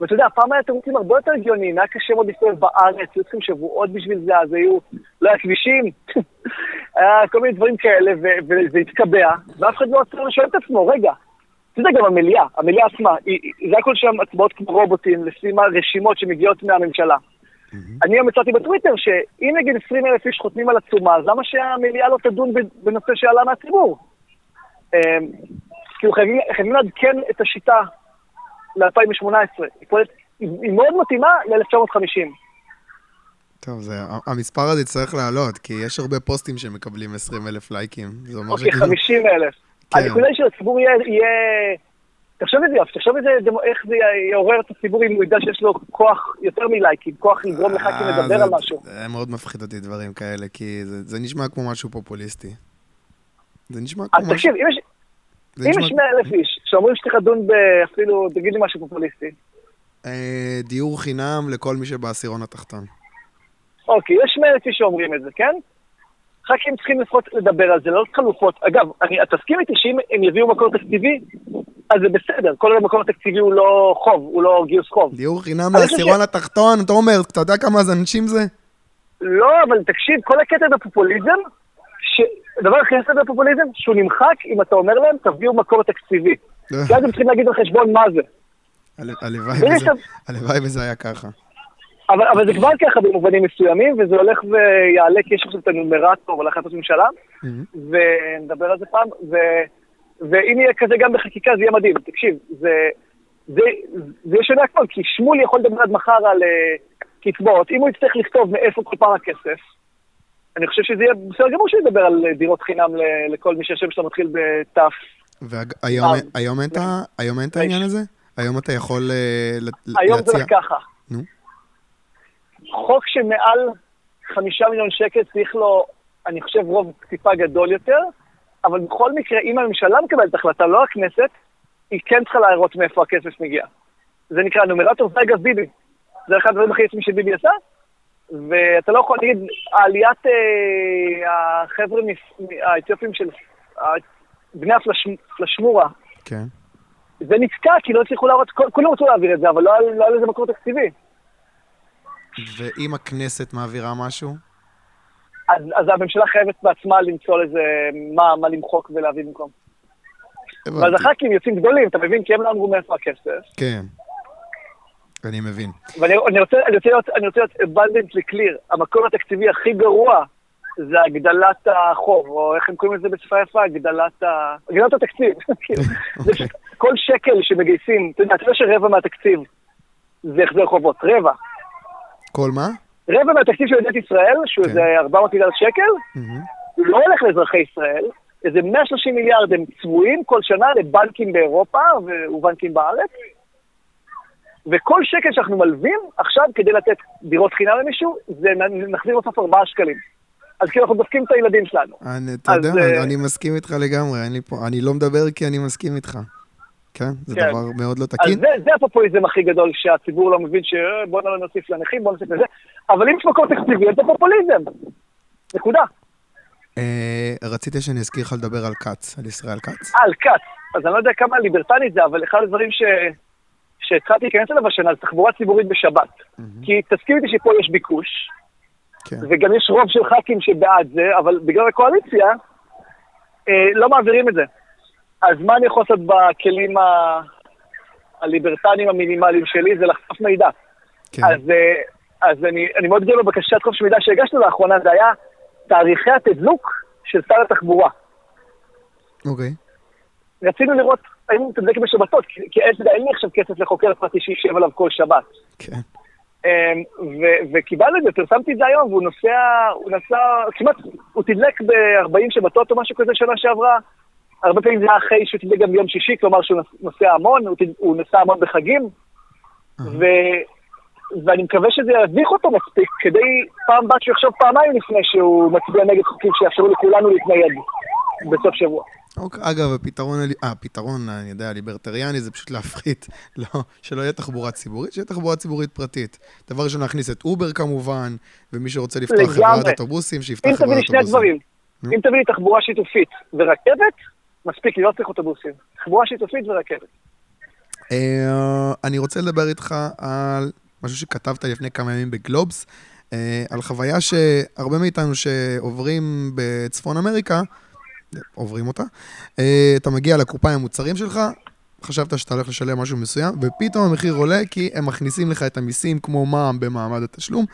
ואתה יודע, פעם היה תירוצים הרבה יותר הגיוניים, היה קשה מאוד להסתובב בארץ, היו צריכים שבועות בשביל זה, אז היו, לא היה כבישים, היה כל מיני דברים כאלה, וזה התקבע, ואף אחד לא עצר לשאול את עצמו, רגע, אתה יודע, גם המליאה, המליאה עצמה, זה הכל שם הצבעות כמו רובוטים, לפי מה רשימות שמגיעות מהממשלה. אני היום הצעתי בטוויטר שאם נגיד 20 אלף איש חותמים על עצומה, אז למה שהמליאה לא תדון בנושא שעלה מהציבור? אמ, כאילו חייבים לעדכן את השיטה ל-2018. היא מאוד מתאימה ל-1950. טוב, זה, המספר הזה צריך לעלות, כי יש הרבה פוסטים שמקבלים 20 אלף לייקים. אוקיי, 50 אלף. כן. הנקודה היא שלציבור יהיה... תחשוב את זה יופי, תחשוב את זה, איך זה יעורר את הציבור אם הוא ידע שיש לו כוח יותר מלייקים, כוח לגרום לך כי אה, מדבר על משהו. זה מאוד מפחיד אותי דברים כאלה, כי זה, זה נשמע כמו משהו פופוליסטי. זה נשמע כמו משהו... תקשיב, אם יש 100 אלף איש שאומרים שצריך לדון אפילו, תגיד לי משהו פופוליסטי. אה, דיור חינם לכל מי שבעשירון התחתון. אוקיי, יש 100 אלף איש שאומרים את זה, כן? ח"כים צריכים לפחות לדבר על זה, לא חלופות. אגב, אני, תסכים איתי שאם הם יביאו מקור תקציבי, אז זה בסדר. כל המקור התקציבי הוא לא חוב, הוא לא גיוס חוב. דיור חינם לעשירון. התחתון, אתה אומר, אתה יודע כמה אנשים זה? לא, אבל תקשיב, כל הקטע בפופוליזם. הדבר הכי יפה בפופוליזם, שהוא נמחק אם אתה אומר להם, תביאו מקור תקציבי. ואז הם צריכים להגיד על חשבון מה זה. הלוואי וזה היה ככה. אבל, אבל זה כבר ככה במובנים מסוימים, וזה הולך ויעלה, כי יש עכשיו את הנומרטור להחלטות ממשלה, mm-hmm. ונדבר על זה פעם, ו, ואם יהיה כזה גם בחקיקה זה יהיה מדהים. תקשיב, זה, זה, זה ישנה הכל, כי שמולי יכול לדבר עד מחר על uh, קצבאות, אם הוא יצטרך לכתוב מאיפה כל פעם הכסף, אני חושב שזה יהיה בסדר גמור שהוא ידבר על דירות חינם לכל מי שהשם שלו מתחיל בתף. והיום אין את העניין הזה? היום אתה יכול להציע... היום זה ככה. חוק שמעל חמישה מיליון שקל צריך לו, אני חושב, רוב טיפה גדול יותר, אבל בכל מקרה, אם הממשלה מקבלת החלטה, לא הכנסת, היא כן צריכה להראות מאיפה הכסף מגיע. זה נקרא נומרטור, זה אגב ביבי. זה אחד הדברים הכי יפים שביבי עשה, ואתה לא יכול להגיד, עליית אה, החבר'ה האתיופים של בני הפלשמורה, כן. זה נתקע כי לא הצליחו להראות, כולם רצו להעביר את זה, אבל לא היה לא לזה מקור תקציבי. ואם הכנסת מעבירה משהו? אז, אז הממשלה חייבת בעצמה למצוא לזה מה, מה למחוק ולהביא במקום. ואז הח"כים יוצאים גדולים, אתה מבין? כי הם לא אמרו מאיפה הכסף. כן. אני מבין. ואני אני רוצה, אני רוצה להיות, אני רוצה להיות abundantly clear. המקור התקציבי הכי גרוע זה הגדלת החוב, או איך הם קוראים לזה בשפה יפה? הגדלת ה... הגדלת התקציב. כאילו, אוקיי. כל שקל שמגייסים, אתה יודע, אתה יודע שרבע מהתקציב זה החזר חובות, רבע. כל מה? רבע מהתקציב של מדינת ישראל, שהוא כן. איזה 400 מיליארד שקל, לא הולך לאזרחי ישראל, איזה 130 מיליארד הם צבועים כל שנה לבנקים באירופה ובנקים בארץ, וכל שקל שאנחנו מלווים עכשיו כדי לתת דירות חינם למישהו, זה נחזיר בסוף 4 שקלים. אז כאילו אנחנו דופקים את הילדים שלנו. אני, אתה יודע, uh, אני מסכים איתך לגמרי, אני לא מדבר כי אני מסכים איתך. כן, זה כן. דבר מאוד לא תקין. אז זה, זה הפופוליזם הכי גדול, שהציבור לא מבין שבוא אה, נוסיף לנכים, בוא נוסיף לזה, אבל אם יש מקור תקציבי, זה פופוליזם. נקודה. אה, רצית שאני אזכיר לך לדבר על כץ, על ישראל כץ. על כץ. אז אני לא יודע כמה ליברטנית זה, אבל אחד הדברים ש... שהתחלתי להיכנס אליו השנה זה תחבורה ציבורית בשבת. Mm-hmm. כי תסכים איתי שפה יש ביקוש, כן. וגם יש רוב של ח"כים שבעד זה, אבל בגלל הקואליציה, אה, לא מעבירים את זה. אז מה אני יכול לעשות בכלים ה... הליברטניים המינימליים שלי? זה לחשוף מידע. כן. אז, אה, אז אני, אני מאוד גדול בבקשת חופש מידע שהגשנו לאחרונה, זה היה תאריכי התדלוק של שר התחבורה. אוקיי. רצינו לראות האם הוא מתדלק בשבתות, כי, כי אין, אין לי עכשיו כסף לחוקר פרטי שישב עליו כל שבת. כן. וקיבלנו את זה, פרסמתי את זה היום, והוא נוסע, הוא נסע, כמעט, הוא תדלק ב-40 שבתות או משהו כזה שנה שעברה. הרבה פעמים זה היה אחרי שהוא תדלק גם ביום שישי, כלומר שהוא נוסע המון, הוא נסע המון בחגים. ואני מקווה שזה יביך אותו מספיק, כדי פעם בת שהוא יחשוב פעמיים לפני שהוא מצביע נגד חוקים שיאפשרו לכולנו להתנייד בסוף שבוע. אוקיי, אגב, הפתרון, אה, הפתרון, אני יודע, הליברטריאני זה פשוט להפחית, לא, שלא יהיה תחבורה ציבורית, שיהיה תחבורה ציבורית פרטית. דבר ראשון, להכניס את אובר כמובן, ומי שרוצה לפתוח חברת אוטובוסים, שיפתח חברת אוטובוסים. אם תביא לי שני דברים, אם תביא לי תחבורה שיתופית ורכבת, מספיק לי, לא צריך אוטובוסים. תחבורה שיתופית ורכבת. אה, אני רוצה לדבר איתך על משהו שכתבת לפני כמה ימים בגלובס, אה, על חוויה שהרבה מאיתנו שעוברים בצפון אמריקה, עוברים אותה, אה, אתה מגיע לקופה עם המוצרים שלך, חשבת שאתה הולך לשלם משהו מסוים, ופתאום המחיר עולה כי הם מכניסים לך את המיסים כמו מע"מ במעמד התשלום.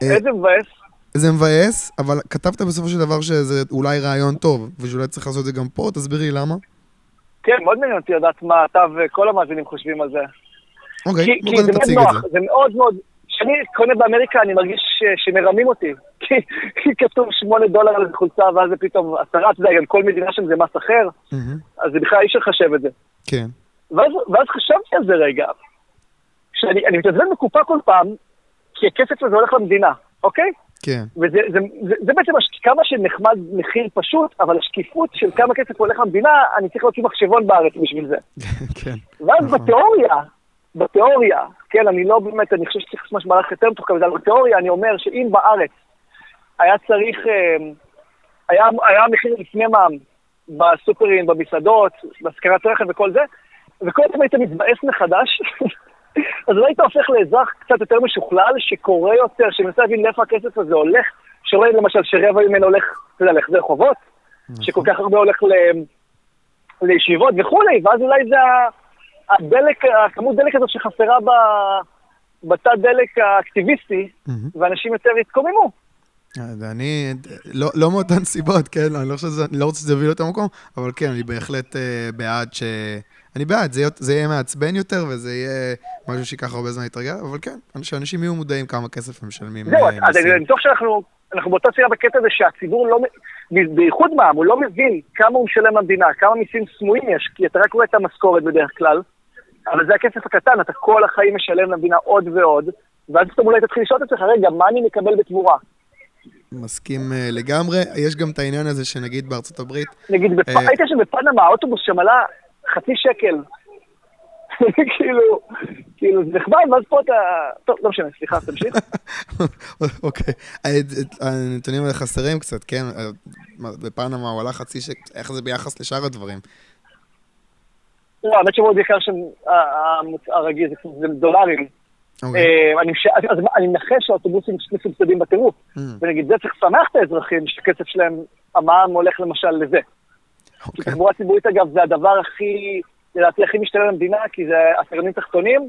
איזה מבאס. זה מבאס, אבל כתבת בסופו של דבר שזה אולי רעיון טוב, ושאולי צריך לעשות את זה גם פה, תסבירי למה. כן, מאוד מעניין אותי לדעת מה אתה וכל המאזינים חושבים על זה. אוקיי, כי, כי זה מאוד נוח, זה. זה מאוד מאוד... כשאני קונה באמריקה אני מרגיש שמרמים אותי. כי, כי כתוב שמונה דולר על חולצה ואז זה פתאום עשרה, אתה יודע, גם כל מדינה שם זה מס אחר, אז זה בכלל אי אפשר לחשב את זה. כן. ואז, ואז חשבתי על זה רגע, שאני מתעצבן בקופה כל פעם, כי הכסף הזה הולך למדינה, אוקיי? כן. וזה זה, זה, זה בעצם כמה שנחמד מחיר פשוט, אבל השקיפות של כמה כסף הולך למדינה, אני צריך להוציא מחשבון בארץ בשביל זה. כן. ואז נכון. בתיאוריה, בתיאוריה, כן, אני לא באמת, אני חושב שצריך לעשות מהלך יותר מתוחכם, אבל בתיאוריה אני אומר שאם בארץ היה צריך, אה, היה, היה מחיר לפני מע"מ בסופרים, במסעדות, בהשכרת רכב וכל זה, וכל הזמן היית מתבאס מחדש, אז אולי היית הופך לאזרח קצת יותר משוכלל, שקורא יותר, שמנסה להבין לאיפה הכסף הזה הולך, שרואה למשל שרבע ממנו הולך, אתה יודע, להחזר חובות, נכון. שכל כך הרבה הולך ל... לישיבות וכולי, ואז אולי זה הדלק, הכמות דלק הזאת שחסרה ב... בתא דלק האקטיביסטי, ואנשים יותר יתקוממו. ואני, לא, לא מאותן סיבות, כן, אני לא, שזה, אני לא רוצה שזה יוביל לאותו מקום, אבל כן, אני בהחלט uh, בעד ש... אני בעד, זה, זה יהיה מעצבן יותר, וזה יהיה משהו שייקח הרבה זמן להתרגל, אבל כן, שאנשים יהיו מודעים כמה כסף הם משלמים. זהו, uh, אז אני בטוח שאנחנו אנחנו באותה סיעה בקטע הזה שהציבור לא, בייחוד מע"מ, הוא לא מבין כמה הוא משלם למדינה, כמה מיסים סמויים יש, כי אתה רק רואה את המשכורת בדרך כלל, אבל זה הכסף הקטן, אתה כל החיים משלם למדינה עוד ועוד, ואז פתאום אולי תתחיל לשאול את עצמך, רגע, מה אני מקבל בתמורה? מסכים uh, לגמרי. יש גם את העניין הזה שנגיד בארצות הברית... נגיד, uh, הייתי שם בפנמה, האוטובוס שם עלה חצי שקל. כאילו, כאילו, זה נחמד, ואז פה אתה... טוב, לא משנה, סליחה, תמשיך. אוקיי. הנתונים האלה חסרים קצת, כן? בפנמה הוא עלה חצי שקל, איך זה ביחס לשאר הדברים? לא, האמת שמאוד יקר שם הרגיל, זה דולרים. אוקיי. אה, אני מנחש שהאוטובוסים מסובסדים בטירוף. Mm. ונגיד, זה צריך לשמח את האזרחים, שהכסף שלהם, המע"מ הולך למשל לזה. כי אוקיי. תחבורה ציבורית, אגב, זה הדבר הכי, לדעתי, הכי משתלם למדינה, כי זה עשירונים תחתונים,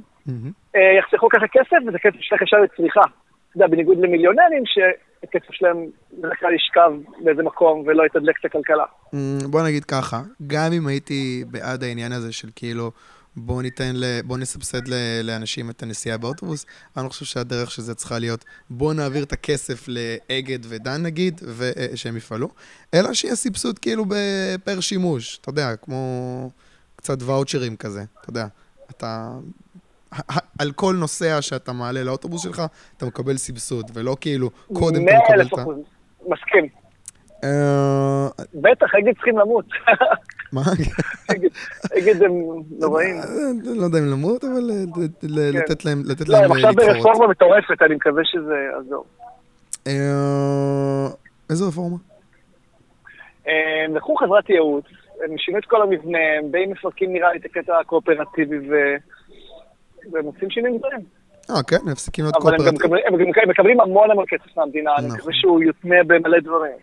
אה, יחסכו ככה כסף, וזה כסף שלך ישר לצריכה. אתה יודע, בניגוד למיליונרים, שהכסף שלהם בדרך כלל ישכב באיזה מקום ולא יתדלק את הכלכלה. Mm, בוא נגיד ככה, גם אם הייתי בעד העניין הזה של כאילו... בואו ניתן, ל... בואו נסבסד ל... לאנשים את הנסיעה באוטובוס. אני לא חושב שהדרך של זה צריכה להיות, בואו נעביר את הכסף לאגד ודן נגיד, ושהם יפעלו, אלא שיהיה סבסוד כאילו פר שימוש, אתה יודע, כמו קצת ואוצ'רים כזה, אתה יודע. אתה... על כל נוסע שאתה מעלה לאוטובוס שלך, אתה מקבל סבסוד, ולא כאילו, קודם אתה מקבל את ה... מסכים. אה, בטח, אגד צריכים למות. מה? אגד הם נוראים. אה, לא יודע אם למות, אבל אה, כן. לתת להם להתחרות. לא, הם עכשיו ברפורמה מטורפת, אני מקווה שזה יעזור. איזה רפורמה? הם לקחו חברת ייעוץ, הם שינו את כל המבנה, הם די מפרקים נראה לי את הקטע הקואופרטיבי והם עושים שינויים גדולים. אה, כן, מפסיקים להיות קואופרטיבי. אבל הם מקבלים המון המון כסף מהמדינה, אני נכון. מקווה שהוא יותנה במלא דברים.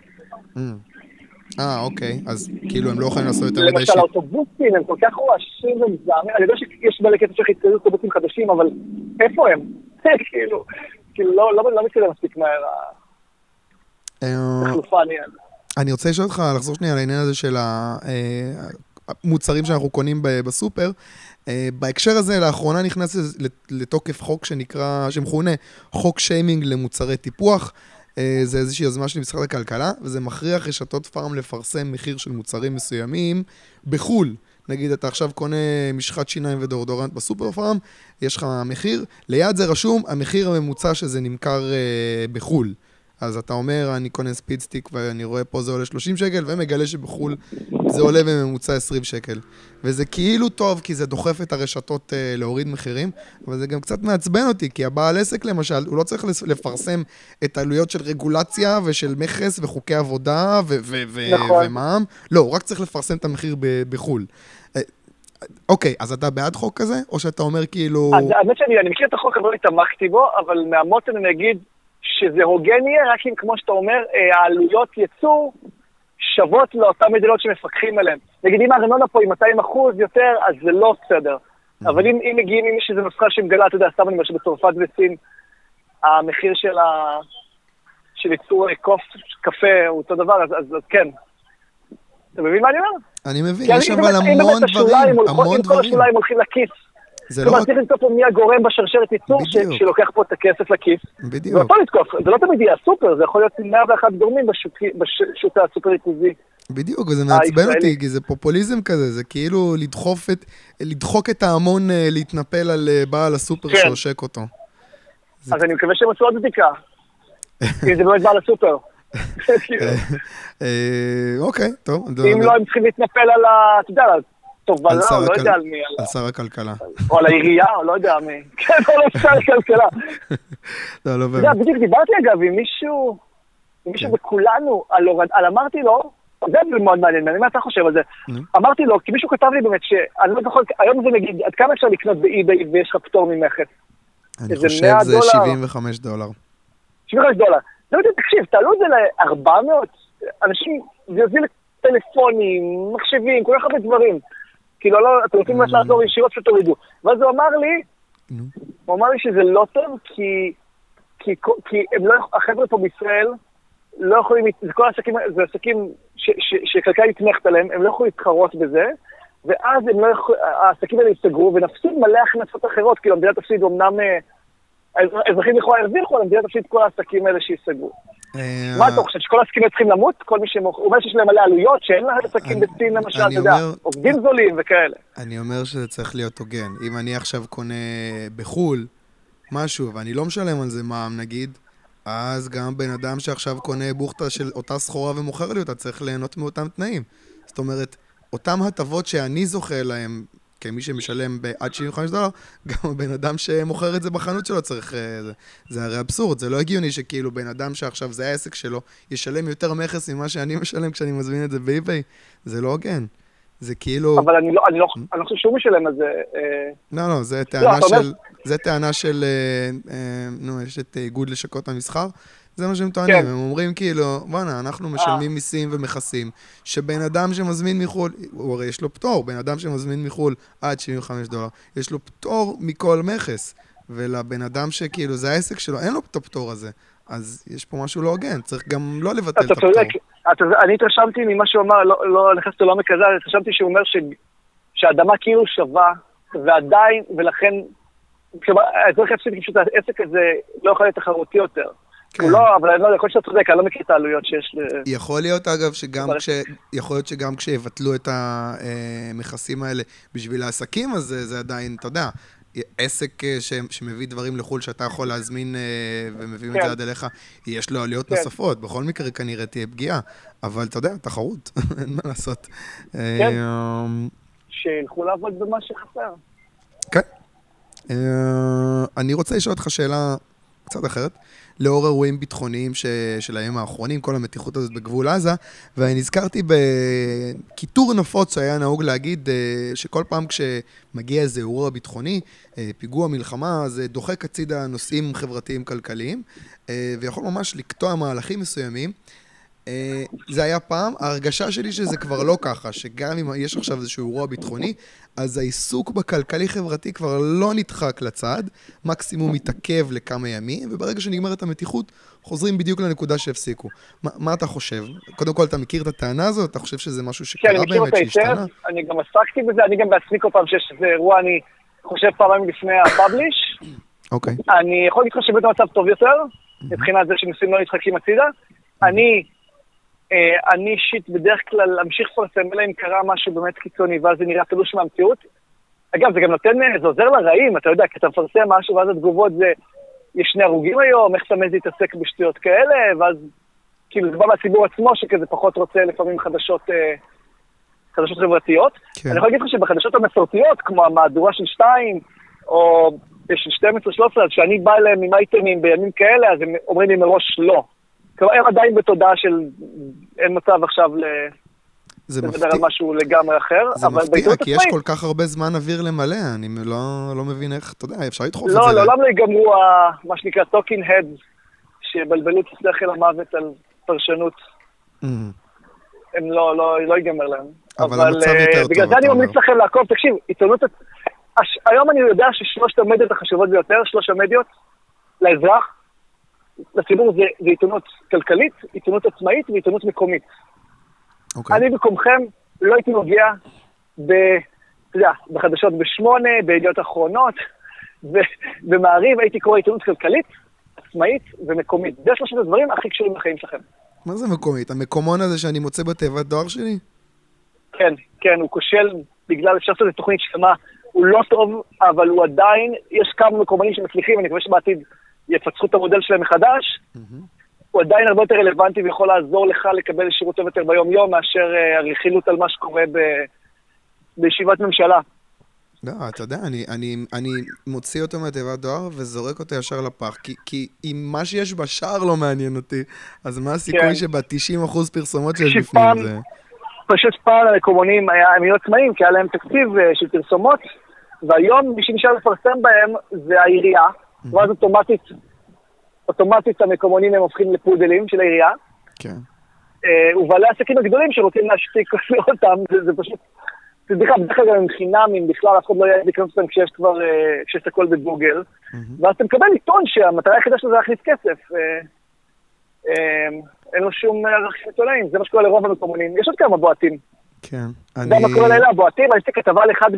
אה, אוקיי, אז כאילו הם לא יכולים לעשות יותר מדי ש... למשל האוטובוסים הם כל כך רועשים ומזעמים, אני יודע שיש מלא כסף של יתקדמו אוטובוסים חדשים, אבל איפה הם? כאילו, כאילו לא, לא, לא מתקדם מספיק מהר אה, החלופה נהיה. אני רוצה לשאול אותך, לחזור שנייה לעניין הזה של מוצרים שאנחנו קונים בסופר. בהקשר הזה, לאחרונה נכנס לתוקף חוק שנקרא, שמכונה חוק שיימינג למוצרי טיפוח. זה איזושהי יוזמה של משרד הכלכלה, וזה מכריח רשתות פארם לפרסם מחיר של מוצרים מסוימים בחו"ל. נגיד אתה עכשיו קונה משחת שיניים ודאודורנט בסופר פארם, יש לך מחיר, ליד זה רשום המחיר הממוצע שזה נמכר אה, בחו"ל. אז אתה אומר, אני קונה Speed Stick ואני רואה פה זה עולה 30 שקל, ומגלה שבחו"ל זה עולה בממוצע 20 שקל. וזה כאילו טוב, כי זה דוחף את הרשתות uh, להוריד מחירים, אבל זה גם קצת מעצבן אותי, כי הבעל עסק למשל, הוא לא צריך לפרסם את העלויות של רגולציה ושל מכס וחוקי עבודה ו- ו- ו- נכון. ומע"מ, לא, הוא רק צריך לפרסם את המחיר בחו"ל. אה, אוקיי, אז אתה בעד חוק כזה, או שאתה אומר כאילו... האמת שאני מכיר את החוק, אבל לא התעמקתי בו, אבל מהמותן אני אגיד, שזה הוגן יהיה רק אם, כמו שאתה אומר, אה, העלויות ייצור שוות לאותן מדינות שמפקחים עליהן. נגיד, אם הארנונה פה היא 200 אחוז יותר, אז זה לא בסדר. Mm-hmm. אבל אם, אם מגיעים, יש איזו נוסחה שמגלה, אתה יודע, סתם אני אומר שבצרפת וסין, המחיר של, ה... של ייצור קוף, קפה הוא אותו דבר, אז, אז, אז כן. אתה מבין מה אני אומר? אני מבין, יש אבל המון דברים, המון דברים. אם כל השוליים הולכים לכיס. כלומר, צריך למצוא פה מי הגורם בשרשרת ייצור. שלוקח פה את הכסף לכיס. בדיוק. ואותו לתקוף, זה לא תמיד יהיה הסופר, זה יכול להיות 101 גורמים בשוק, בשוק הסופר ריכוזי. בדיוק, וזה מעצבן אותי, כי זה פופוליזם כזה, זה כאילו לדחוף את, לדחוק את ההמון אה, להתנפל על אה, בעל הסופר כן. שעושק אותו. אז אני מקווה שהם עשו עוד בדיקה. כי זה באמת בעל הסופר. אה, אוקיי, טוב. אם לא, הם צריכים להתנפל על ה... אתה יודע, תובלה, לא יודע על מי. על שר הכלכלה. או על העירייה, או לא יודע מי. כן, או על שר הכלכלה. לא, לא באמת. בדיוק דיברתי אגב עם מישהו, עם מישהו בכולנו, כן. על אמרתי לו, זה מאוד מעניין, מה אתה חושב על זה? אמרתי לו, כי מישהו כתב לי באמת, שאני לא זוכר, היום זה נגיד, עד כמה אפשר לקנות באי-ביי ויש לך פטור ממכס? אני חושב זה 75 דולר. 75 דולר. תקשיב, תעלו את זה ל-400, אנשים, זה יוזיל טלפונים, מחשבים, כל כך הרבה דברים. כאילו, לא, אתם רוצים ממש לעזור ישירות שתורידו. ואז הוא אמר לי, הוא אמר לי שזה לא טוב, כי, כי, כי הם לא, החבר'ה פה בישראל לא יכולים, זה כל העסקים, זה עסקים שכלכלה נתמכת עליהם, הם לא יכולים להתחרות בזה, ואז הם לא יכול, העסקים האלה ייסגרו, ונפסיד מלא הכנסות אחרות, כאילו המדינה תפסיד אמנם, אה, האזרחים לכאורה ירוויחו, אבל המדינה תפסיד כל העסקים האלה שייסגרו. אה, מה אתה חושב, שכל העסקים צריכים למות? כל מי שמוכר, הוא אומר שיש להם מלא עלויות, שאין להם עסקים בסין למשל, אתה יודע, עובדים זולים וכאלה. אני אומר שזה צריך להיות הוגן. אם אני עכשיו קונה בחו"ל משהו, ואני לא משלם על זה מע"מ נגיד, אז גם בן אדם שעכשיו קונה בוכטה של אותה סחורה ומוכר לי אותה, צריך ליהנות מאותם תנאים. זאת אומרת, אותם הטבות שאני זוכה כמי שמשלם עד 75 דולר, גם הבן אדם שמוכר את זה בחנות שלו צריך... אה, זה, זה הרי אבסורד, זה לא הגיוני שכאילו בן אדם שעכשיו זה העסק שלו, ישלם יותר מכס ממה שאני משלם כשאני מזמין את זה באי-ביי. זה לא הוגן. זה כאילו... אבל אני לא, אני לא, אני לא חושב שהוא משלם על זה. אה, לא, לא, זה לא, טענה של... זה טענה של... אה, נו, יש את איגוד לשכות המסחר. זה מה שהם טוענים, כן. הם אומרים כאילו, בואנה, אנחנו משלמים מיסים ומכסים, שבן אדם שמזמין מחו"ל, הוא הרי יש לו פטור, בן אדם שמזמין מחו"ל עד 75 דולר, יש לו פטור מכל מכס, ולבן אדם שכאילו, זה העסק שלו, אין לו את הפטור הזה. אז יש פה משהו לא הוגן, צריך גם לא לבטל את הפטור. אתה צודק, אני התרשמתי ממה שהוא אמר, לא, לא נכנסתי לעומק הזה, התרשמתי שהוא אומר ש, שהאדמה כאילו שווה, ועדיין, ולכן, כלומר, האזרח יפסיד פשוט העסק הזה לא יכול להיות תחרותי יותר. כן. לא, אבל אני לא יודע, יכול להיות שאתה צודק, אני לא מכיר את העלויות שיש ל... יכול להיות, אגב, שגם כש... יכול להיות שגם כשיבטלו את המכסים האלה בשביל העסקים, אז זה עדיין, אתה יודע, עסק אה, ש... שמביא דברים לחו"ל שאתה יכול להזמין אה, ומביאים כן. את זה עד אליך, יש לו עלויות כן. נוספות. בכל מקרה כנראה תהיה פגיעה, אבל אתה יודע, תחרות, אין מה לעשות. כן. אה, שילכו לעבוד במה שחסר. כן. אני רוצה לשאול אותך שאלה קצת אחרת. לאור אירועים ביטחוניים ש... של הימים האחרונים, כל המתיחות הזאת בגבול עזה, ואני נזכרתי בקיטור נפוץ שהיה נהוג להגיד אה, שכל פעם כשמגיע איזה אירוע ביטחוני, אה, פיגוע מלחמה, זה דוחק הצידה נושאים חברתיים כלכליים, אה, ויכול ממש לקטוע מהלכים מסוימים. אה, זה היה פעם, ההרגשה שלי שזה כבר לא ככה, שגם אם יש עכשיו איזשהו אירוע ביטחוני, אז העיסוק בכלכלי-חברתי כבר לא נדחק לצד, מקסימום מתעכב לכמה ימים, וברגע שנגמרת המתיחות, חוזרים בדיוק לנקודה שהפסיקו. מה, מה אתה חושב? קודם כל, אתה מכיר את הטענה הזאת? אתה חושב שזה משהו שקרה באמת, שהשתנה? כן, אני מכיר אותה היטב, אני גם עסקתי בזה, אני גם בעצמי כל פעם שיש איזה אירוע, אני חושב פעמיים לפני הפאבליש. אוקיי. אני יכול לך שבאמת המצב טוב יותר, מבחינת זה שנושאים לא נדחקים הצידה. אני אה, אני אישית בדרך כלל אמשיך לפרסם, אלא אם קרה משהו באמת קיצוני, ואז זה נראה תלוש מהמציאות. אגב, זה גם נותן, אה, זה עוזר לרעים, אתה יודע, כי אתה מפרסם משהו, ואז התגובות זה, יש שני הרוגים היום, איך אתה מעז להתעסק בשטויות כאלה, ואז כאילו זה בא מהציבור עצמו, שכזה פחות רוצה לפעמים חדשות, אה, חדשות חברתיות. כן. אני יכול להגיד לך שבחדשות המסורתיות, כמו המהדורה של שתיים, או של 12-13, אז כשאני בא אליהם עם אייטמים בימים כאלה, אז הם אומרים לי מראש לא. כלומר, הם עדיין בתודעה של אין מצב עכשיו ל... זה מפתיע. לדבר על משהו לגמרי אחר. זה מפתיע, כי יש כל כך הרבה זמן אוויר למלא, אני לא, לא מבין איך, אתה יודע, אפשר לדחוף לא, את זה. לא, לעולם לא ייגמרו מה שנקרא talking head, שיבלבלו את השכל למוות על פרשנות. Mm. הם לא, לא, לא ייגמר להם. אבל, אבל המצב יותר אה, טוב. בגלל זה אני ממליץ לכם לעקוב, תקשיב, עיתונות... היום אני יודע ששלושת המדיות החשובות ביותר, שלוש המדיות, לאזרח, לציבור זה, זה עיתונות כלכלית, עיתונות עצמאית ועיתונות מקומית. Okay. אוקיי. אני במקומכם לא הייתי נוגע ב... אתה יודע, בחדשות בשמונה, בידיעות אחרונות, במעריב הייתי קורא עיתונות כלכלית, עצמאית ומקומית. זה שלושת הדברים הכי קשורים לחיים שלכם. מה זה מקומית? המקומון הזה שאני מוצא בתיבת דואר שלי? כן, כן, הוא כושל בגלל, אפשר לעשות תוכנית שלמה, הוא לא טוב, אבל הוא עדיין, יש כמה מקומונים שמצליחים, אני מקווה שבעתיד יפצחו את המודל שלהם מחדש. הוא עדיין הרבה יותר רלוונטי ויכול לעזור לך לקבל שירות טוב יותר ביום-יום מאשר uh, הרכילות על מה שקורה ב, בישיבת ממשלה. לא, אתה יודע, אני, אני, אני מוציא אותו מהתיבת דואר וזורק אותו ישר לפח, כי, כי אם מה שיש בשער לא מעניין אותי, אז מה הסיכוי כן. שב-90% פרסומות שיש בפנים זה... פשוט פעם המקומונים הם היו עצמאים, כי היה להם תקציב uh, של פרסומות, והיום מי שנשאר לפרסם בהם זה העירייה, ואז אוטומטית, אוטומטית המקומונים הם הופכים לפודלים של העירייה. כן. אה, ובעלי העסקים הגדולים שרוצים להשתיק אותם, זה, זה פשוט, זה בכלל, בדרך כלל גם הם חינמים, בכלל אף אחד לא יהיה לקנות אותם כשיש כבר, אה, כשיש את הכל בגוגל. ואז אתה מקבל עיתון שהמטרה היחידה שלו זה להכניס כסף. אה, אין לו שום ערך עיתונאים, זה מה שקורה לרוב המקומונים. יש עוד כמה בועטים. כן, אני... אתה יודע מה קורה לאלה הבועטים? אני עשיתי כתבה על אחד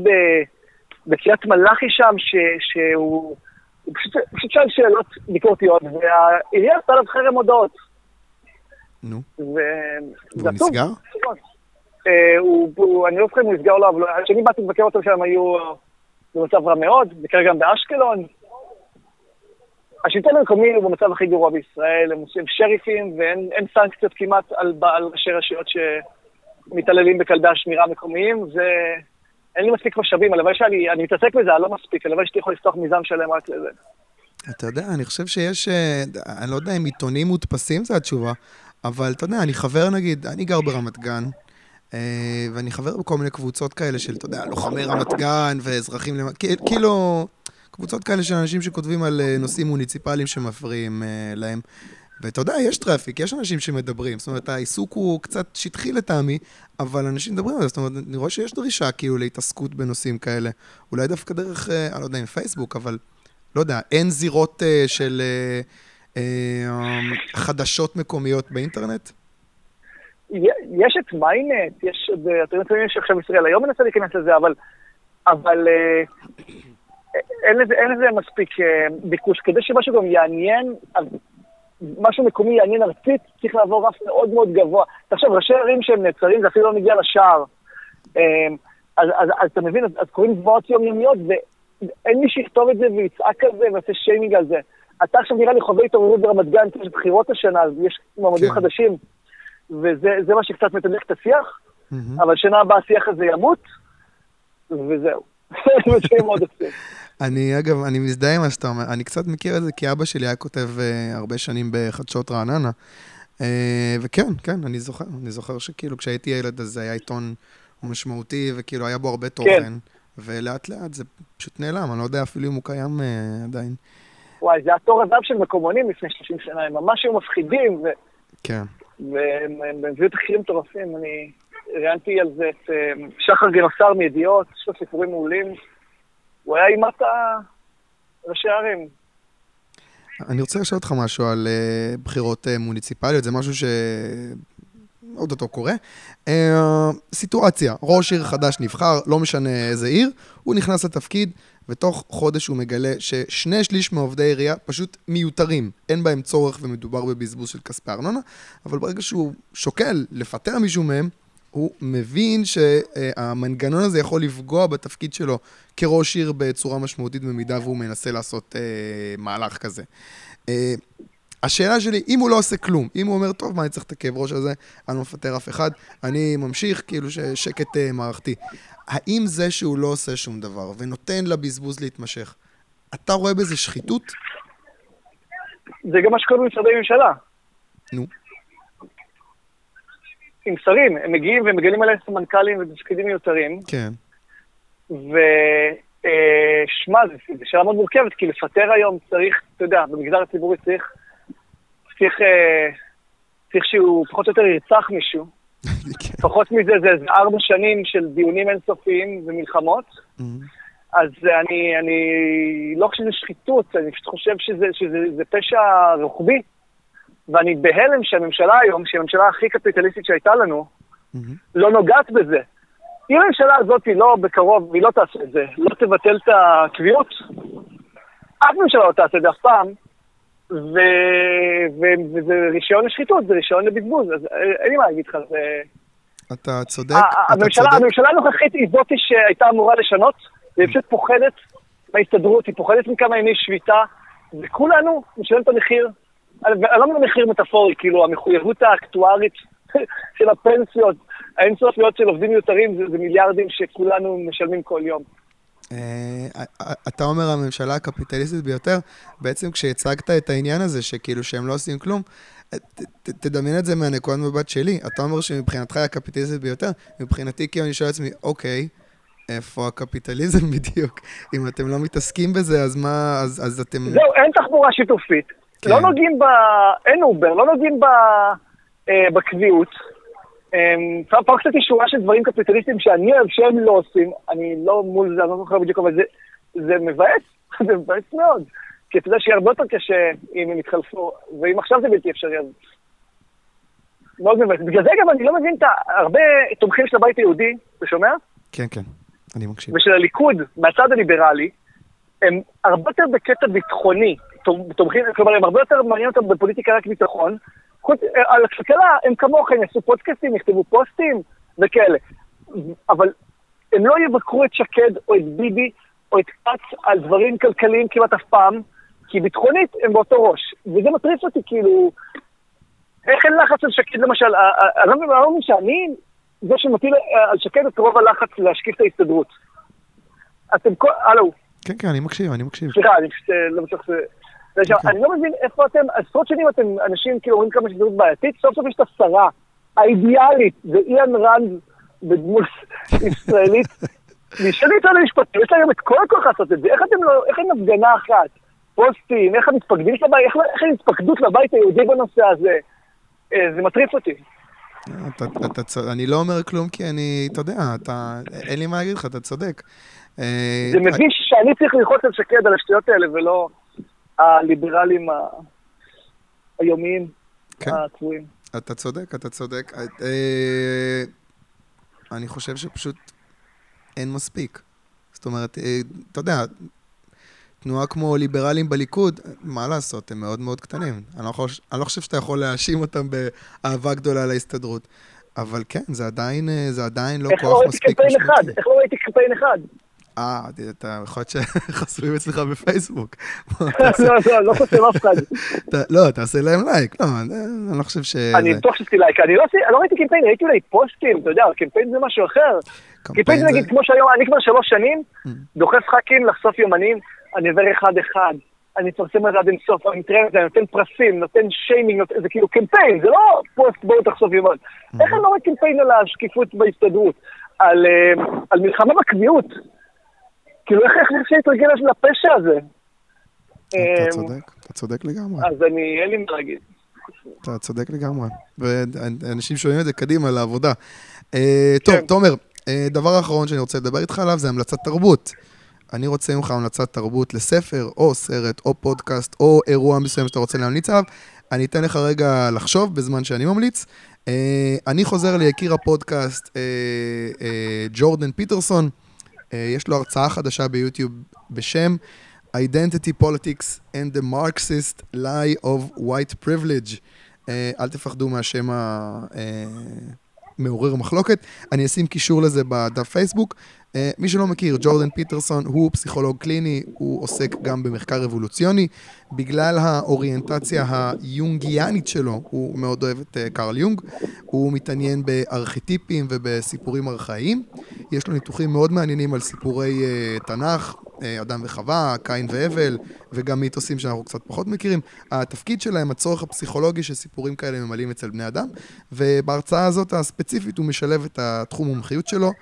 בקריית מלאכי שם, שהוא... הוא פשוט, פשוט שאל שאלות ביקורתיות, והעירייה עשתה עליו חרם הודעות. נו. והוא נסגר? אה, אני לא זוכר אם הוא נסגר או לא, אבל כשאני באתי לבקר אותם שם היו במצב רע מאוד, וכרגע גם באשקלון. השלטון המקומי הוא במצב הכי גרוע בישראל, הם עושים שריפים ואין סנקציות כמעט על, על ראשי רשויות שמתעללים בכלבי השמירה המקומיים, זה... אין לי מספיק משאבים, הלוואי שאני, אני מתעסק בזה, אני לא מספיק, הלוואי שהייתי יכול לפתוח מיזם שלם רק לזה. אתה יודע, אני חושב שיש, אה, אני לא יודע אם עיתונים מודפסים זה התשובה, אבל אתה יודע, אני חבר נגיד, אני גר ברמת גן, אה, ואני חבר בכל מיני קבוצות כאלה של, אתה יודע, לוחמי רמת גן ואזרחים, כאילו, קבוצות כאלה של אנשים שכותבים על אה, נושאים מוניציפליים שמפריעים להם. ואתה יודע, יש traffic, יש אנשים שמדברים. זאת אומרת, העיסוק הוא קצת שטחי לטעמי, אבל אנשים מדברים על זה. זאת אומרת, אני רואה שיש דרישה כאילו להתעסקות בנושאים כאלה. אולי דווקא דרך, אה, אני לא יודע אם פייסבוק, אבל לא יודע, אין זירות uh, של uh, uh, חדשות מקומיות באינטרנט? יש את מיינט, יש, אתם יודעים שעכשיו ישראל היום מנסה להיכנס לזה, אבל, אבל אין לזה, אין לזה מספיק ביקוש. כדי שמשהו גם יעניין, משהו מקומי יעניין ארצית, צריך לעבור רף מאוד מאוד גבוה. תחשוב, ראשי ערים שהם נעצרים, זה אפילו לא מגיע לשער. אמ, אז, אז, אז אתה מבין, אז, אז קוראים זוועות יומיומיות, ואין מי שיכתוב את זה ויצעק על זה ויעשה שיימינג על זה. אתה עכשיו נראה לי חווה התעוררות ברמת גן, כי יש בחירות השנה, אז יש מועמדים כן. חדשים, וזה מה שקצת מתדלק את השיח, mm-hmm. אבל שנה הבאה השיח הזה ימות, וזהו. זה. אני, אגב, אני מזדהה עם מה שאתה אומר. אני קצת מכיר את זה, כי אבא שלי היה כותב uh, הרבה שנים בחדשות רעננה. Uh, וכן, כן, אני זוכר. אני זוכר שכאילו כשהייתי ילד, אז זה היה עיתון משמעותי, וכאילו היה בו הרבה תוכן. כן. ולאט לאט זה פשוט נעלם, אני לא יודע אפילו אם הוא קיים uh, עדיין. וואי, זה התור הזהב של מקומונים לפני 30 שנה, הם ממש היו מפחידים. ו... כן. והם הביאו את תחקירים מטורפים. אני ראיינתי על זה את שחר גינוסר מידיעות, יש לו סיפורים מעולים. הוא היה אימת ראשי הערים. אני רוצה לשאול אותך משהו על uh, בחירות uh, מוניציפליות, זה משהו ש... עוד אותו קורה. Uh, סיטואציה, ראש עיר חדש נבחר, לא משנה איזה עיר, הוא נכנס לתפקיד, ותוך חודש הוא מגלה ששני שליש מעובדי עירייה פשוט מיותרים. אין בהם צורך ומדובר בבזבוז של כספי ארנונה, אבל ברגע שהוא שוקל לפטר מישהו מהם, הוא מבין שהמנגנון הזה יכול לפגוע בתפקיד שלו כראש עיר בצורה משמעותית במידה והוא מנסה לעשות אה, מהלך כזה. אה, השאלה שלי, אם הוא לא עושה כלום, אם הוא אומר, טוב, מה אני צריך את הכאב ראש הזה, אני לא מפטר אף אחד, אני ממשיך, כאילו שקט אה, מערכתי. האם זה שהוא לא עושה שום דבר ונותן לבזבוז להתמשך, אתה רואה בזה שחיתות? זה גם מה שקורה במשרדי ממשלה. נו. עם שרים, הם מגיעים ומגלים עליהם סמנכ"לים ותפקידים מיותרים. כן. ושמע, אה, זו שאלה מאוד מורכבת, כי לפטר היום צריך, אתה יודע, במגזר הציבורי צריך, צריך, אה, צריך שהוא פחות או יותר ירצח מישהו. כן. פחות מזה זה איזה ארבע שנים של דיונים אינסופיים ומלחמות. Mm-hmm. אז אני, אני לא חושב שזה שחיתות, אני פשוט חושב שזה, שזה פשע רוחבי. ואני בהלם שהממשלה היום, שהיא הממשלה הכי קפיטליסטית שהייתה לנו, mm-hmm. לא נוגעת בזה. אם הממשלה הזאת היא לא בקרוב, והיא לא תעשה את זה, לא תבטל את הקביעות, אף ממשלה לא תעשה את זה אף פעם, וזה רישיון לשחיתות, זה רישיון לבזבוז, אז אין לי מה להגיד לך, זה... אתה צודק, אתה הממשלה, צודק. הממשלה הנוכחית היא זאתי שהייתה אמורה לשנות, והיא פשוט פוחדת מההסתדרות, היא פוחדת מכמה ימי שביתה, וכולנו נשלם את המחיר אני לא אומר מחיר מטאפורי, כאילו המחויבות האקטוארית של הפנסיות האינסופיות של עובדים מיותרים זה, זה מיליארדים שכולנו משלמים כל יום. אה, אתה אומר הממשלה הקפיטליסטית ביותר, בעצם כשהצגת את העניין הזה, שכאילו שהם לא עושים כלום, תדמיין את זה מהנקודת מבט שלי. אתה אומר שמבחינתך היא הקפיטליסטית ביותר, מבחינתי כאילו אני שואל לעצמי, אוקיי, איפה הקפיטליזם בדיוק? אם אתם לא מתעסקים בזה, אז מה, אז, אז אתם... זהו, אין תחבורה שיתופית. כן. לא נוגעים ב... אין אובר, לא נוגעים ב... אה, בקביעות. אה, פה קצת שורה של דברים קפיטליסטיים שאני אוהב שהם לא עושים, אני לא מול זה, אני לא זוכר בדיוק, אבל זה, זה מבאס, זה מבאס מאוד. כי אתה יודע שיהיה הרבה יותר קשה אם הם יתחלפו, ואם עכשיו זה בלתי אפשרי, אז... מאוד מבאס. בגלל זה גם אני לא מבין את הרבה תומכים של הבית היהודי, אתה שומע? כן, כן, אני מקשיב. ושל הליכוד, מהצד הליברלי, הם הרבה יותר בקטע ביטחוני. תומכים, כלומר, הם הרבה יותר מעניין אותם בפוליטיקה רק ביטחון. חוץ, אה, על הכלכלה, הם כמוכם, יעשו פודקאסטים, יכתבו פוסטים וכאלה. אבל הם לא יבקרו את שקד או את ביבי או את כץ על דברים כלכליים כמעט אף פעם, כי ביטחונית הם באותו ראש. וזה מטריף אותי, כאילו, איך אין לחץ על שקד למשל? אה, אה, אני לא מבין שאני זה שמטיל על שקד את רוב הלחץ להשקיף את ההסתדרות. אתם כל... הלו. כן, כן, אני מקשיב, אני מקשיב. סליחה, אני פשוט לא בטוח עכשיו, אוקיי. אני לא מבין איפה אתם, עשרות שנים אתם, אנשים כאילו אומרים כמה שזאת בעייתית, סוף סוף יש את השרה האידיאלית, זה איאן רנד בדמות ישראלית. נשאל את המשפטים, יש להם את כל הכוח לעשות את זה, איך אתם לא, איך אין הפגנה אחת, פוסטים, איך המתפקדים של הבית, איך אין התפקדות לבית היהודי בנושא הזה, אה, זה מטריף אותי. אתה, אתה, אני לא אומר כלום כי אני, אתה יודע, אתה, אין לי מה להגיד לך, אתה צודק. אה, זה מביש שאני צריך ללחוץ על שקד על השטויות האלה ולא... הליברלים היומיים כן. הקבועים. אתה צודק, אתה צודק. אה, אני חושב שפשוט אין מספיק. זאת אומרת, אה, אתה יודע, תנועה כמו ליברלים בליכוד, מה לעשות, הם מאוד מאוד קטנים. אני לא, חושב, אני לא חושב שאתה יכול להאשים אותם באהבה גדולה להסתדרות. אבל כן, זה עדיין, אה, זה עדיין לא כוח מספיק משמעותי. איך לא ראיתי קמפיין אחד? אה, אתה יכול להיות שחסומים אצלך בפייסבוק. לא, לא, לא חוסם אף אחד. לא, תעשה להם לייק, לא, אני לא חושב ש... אני בטוח שעשיתי לייק, אני לא ראיתי קמפיין, ראיתי אולי פוסטים, אתה יודע, קמפיין זה משהו אחר. קמפיין זה נגיד, כמו שהיום, אני כבר שלוש שנים, mm. דוחף ח"כים לחשוף יומנים, אני עובר אחד-אחד. אני מפרסם את זה עד אינסוף, אני מתראה את זה, אני נותן פרסים, נותן שיימינג, זה כאילו קמפיין, זה לא פוסט בואו תחשוף יומן. Mm-hmm. איך אני לא רואה קמפיין על השקיפות בהסתדרות? על אה, מלחמה בקביעות? כאילו, איך אפשר להתרגל לפשע הזה? אתה אמ, צודק, אתה צודק לגמרי. אז אני, אין לי מה להגיד. אתה צודק לגמרי. ואנשים שומעים את זה קדימה לעבודה. אה, טוב, כן. תומר, אה, דבר אחרון שאני רוצה לדבר איתך עליו זה המלצת תרבות. אני רוצה ממך המלצת תרבות לספר, או סרט, או פודקאסט, או אירוע מסוים שאתה רוצה להמליץ עליו. אני אתן לך רגע לחשוב בזמן שאני ממליץ. אה, אני חוזר ליקיר הפודקאסט, ג'ורדן פיטרסון. יש לו הרצאה חדשה ביוטיוב בשם Identity Politics and the Marxist Lie of White Privilege. אה, אל תפחדו מהשם המעורר מחלוקת. אני אשים קישור לזה בדף פייסבוק. אה, מי שלא מכיר, ג'ורדן פיטרסון הוא פסיכולוג קליני, הוא עוסק גם במחקר אבולוציוני. בגלל האוריינטציה היונגיאנית שלו, הוא מאוד אוהב את אה, קרל יונג, הוא מתעניין בארכיטיפים ובסיפורים ארכאיים. יש לו ניתוחים מאוד מעניינים על סיפורי uh, תנ"ך, אדם וחווה, קין והבל, וגם מיתוסים שאנחנו קצת פחות מכירים. התפקיד שלהם, הצורך הפסיכולוגי שסיפורים כאלה ממלאים אצל בני אדם, ובהרצאה הזאת הספציפית הוא משלב את התחום מומחיות שלו.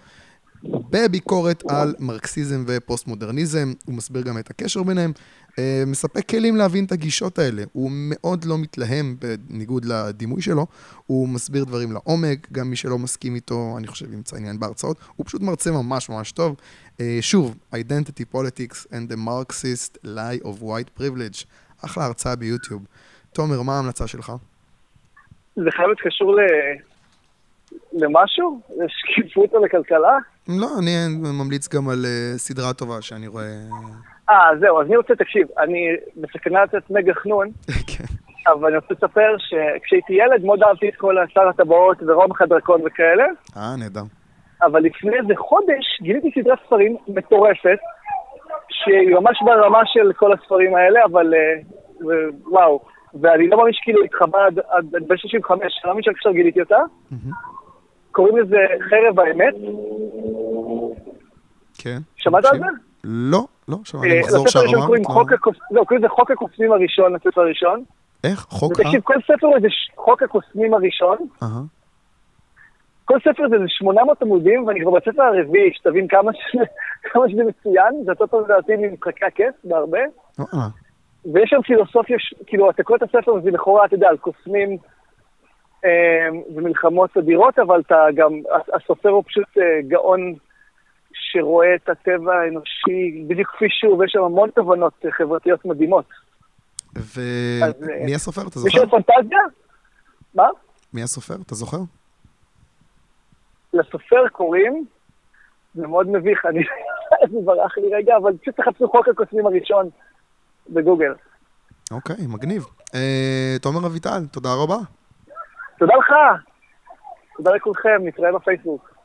בביקורת על מרקסיזם ופוסט-מודרניזם, הוא מסביר גם את הקשר ביניהם, אה, מספק כלים להבין את הגישות האלה. הוא מאוד לא מתלהם, בניגוד לדימוי שלו, הוא מסביר דברים לעומק, גם מי שלא מסכים איתו, אני חושב, ימצא עניין בהרצאות. הוא פשוט מרצה ממש ממש טוב. אה, שוב, Identity Politics and the Marxist Lie of White Privilege, אחלה הרצאה ביוטיוב. תומר, מה ההמלצה שלך? זה חייב להיות קשור ל... למשהו? לשקיפות או לכלכלה? לא, אני ממליץ גם על uh, סדרה טובה שאני רואה... אה, זהו, אז אני רוצה, תקשיב, אני בסכנה לתת מגה חנון, כן. אבל אני רוצה לספר שכשהייתי ילד מאוד אהבתי את כל שר הטבעות ורומח הדרקון וכאלה. אה, נהדר. אבל לפני איזה חודש גיליתי סדרת ספרים מטורפת, שהיא ממש ברמה של כל הספרים האלה, אבל uh, וואו. ואני לא מאמין שכאילו התחבא עד בן 65, אני לא מאמין שעכשיו גיליתי אותה. קוראים לזה חרב האמת. כן. שמעת על זה? לא, לא, שמעתי מחזור שהרמה. לא, קוראים לזה חוק הקוסמים הראשון, הספר הראשון. איך? חוק ה... תקשיב, כל ספר זה חוק הקוסמים הראשון. כל ספר זה 800 עמודים, ואני כבר בספר הרביעי, שתבין כמה שזה מצוין, זה טוב לדעתי ממשחקי הכס, בהרבה. ויש שם פילוסופיה, כאילו, אתה קורא את הספר וזה לכאורה, אתה יודע, על קוסמים אה, ומלחמות אדירות, אבל אתה גם, הסופר הוא פשוט אה, גאון שרואה את הטבע האנושי בדיוק כפי שהוא, ויש שם המון תובנות חברתיות מדהימות. ומי הסופר, אתה זוכר? יש פנטזיה? מה? מי הסופר, אתה זוכר? לסופר קוראים, זה מאוד מביך, אני, זה ברח לי רגע, אבל פשוט תחפשו חוק הקוסמים הראשון. בגוגל. אוקיי, מגניב. אה, תומר אביטל, תודה רבה. תודה לך. תודה לכולכם, נתראה בפייסבוק.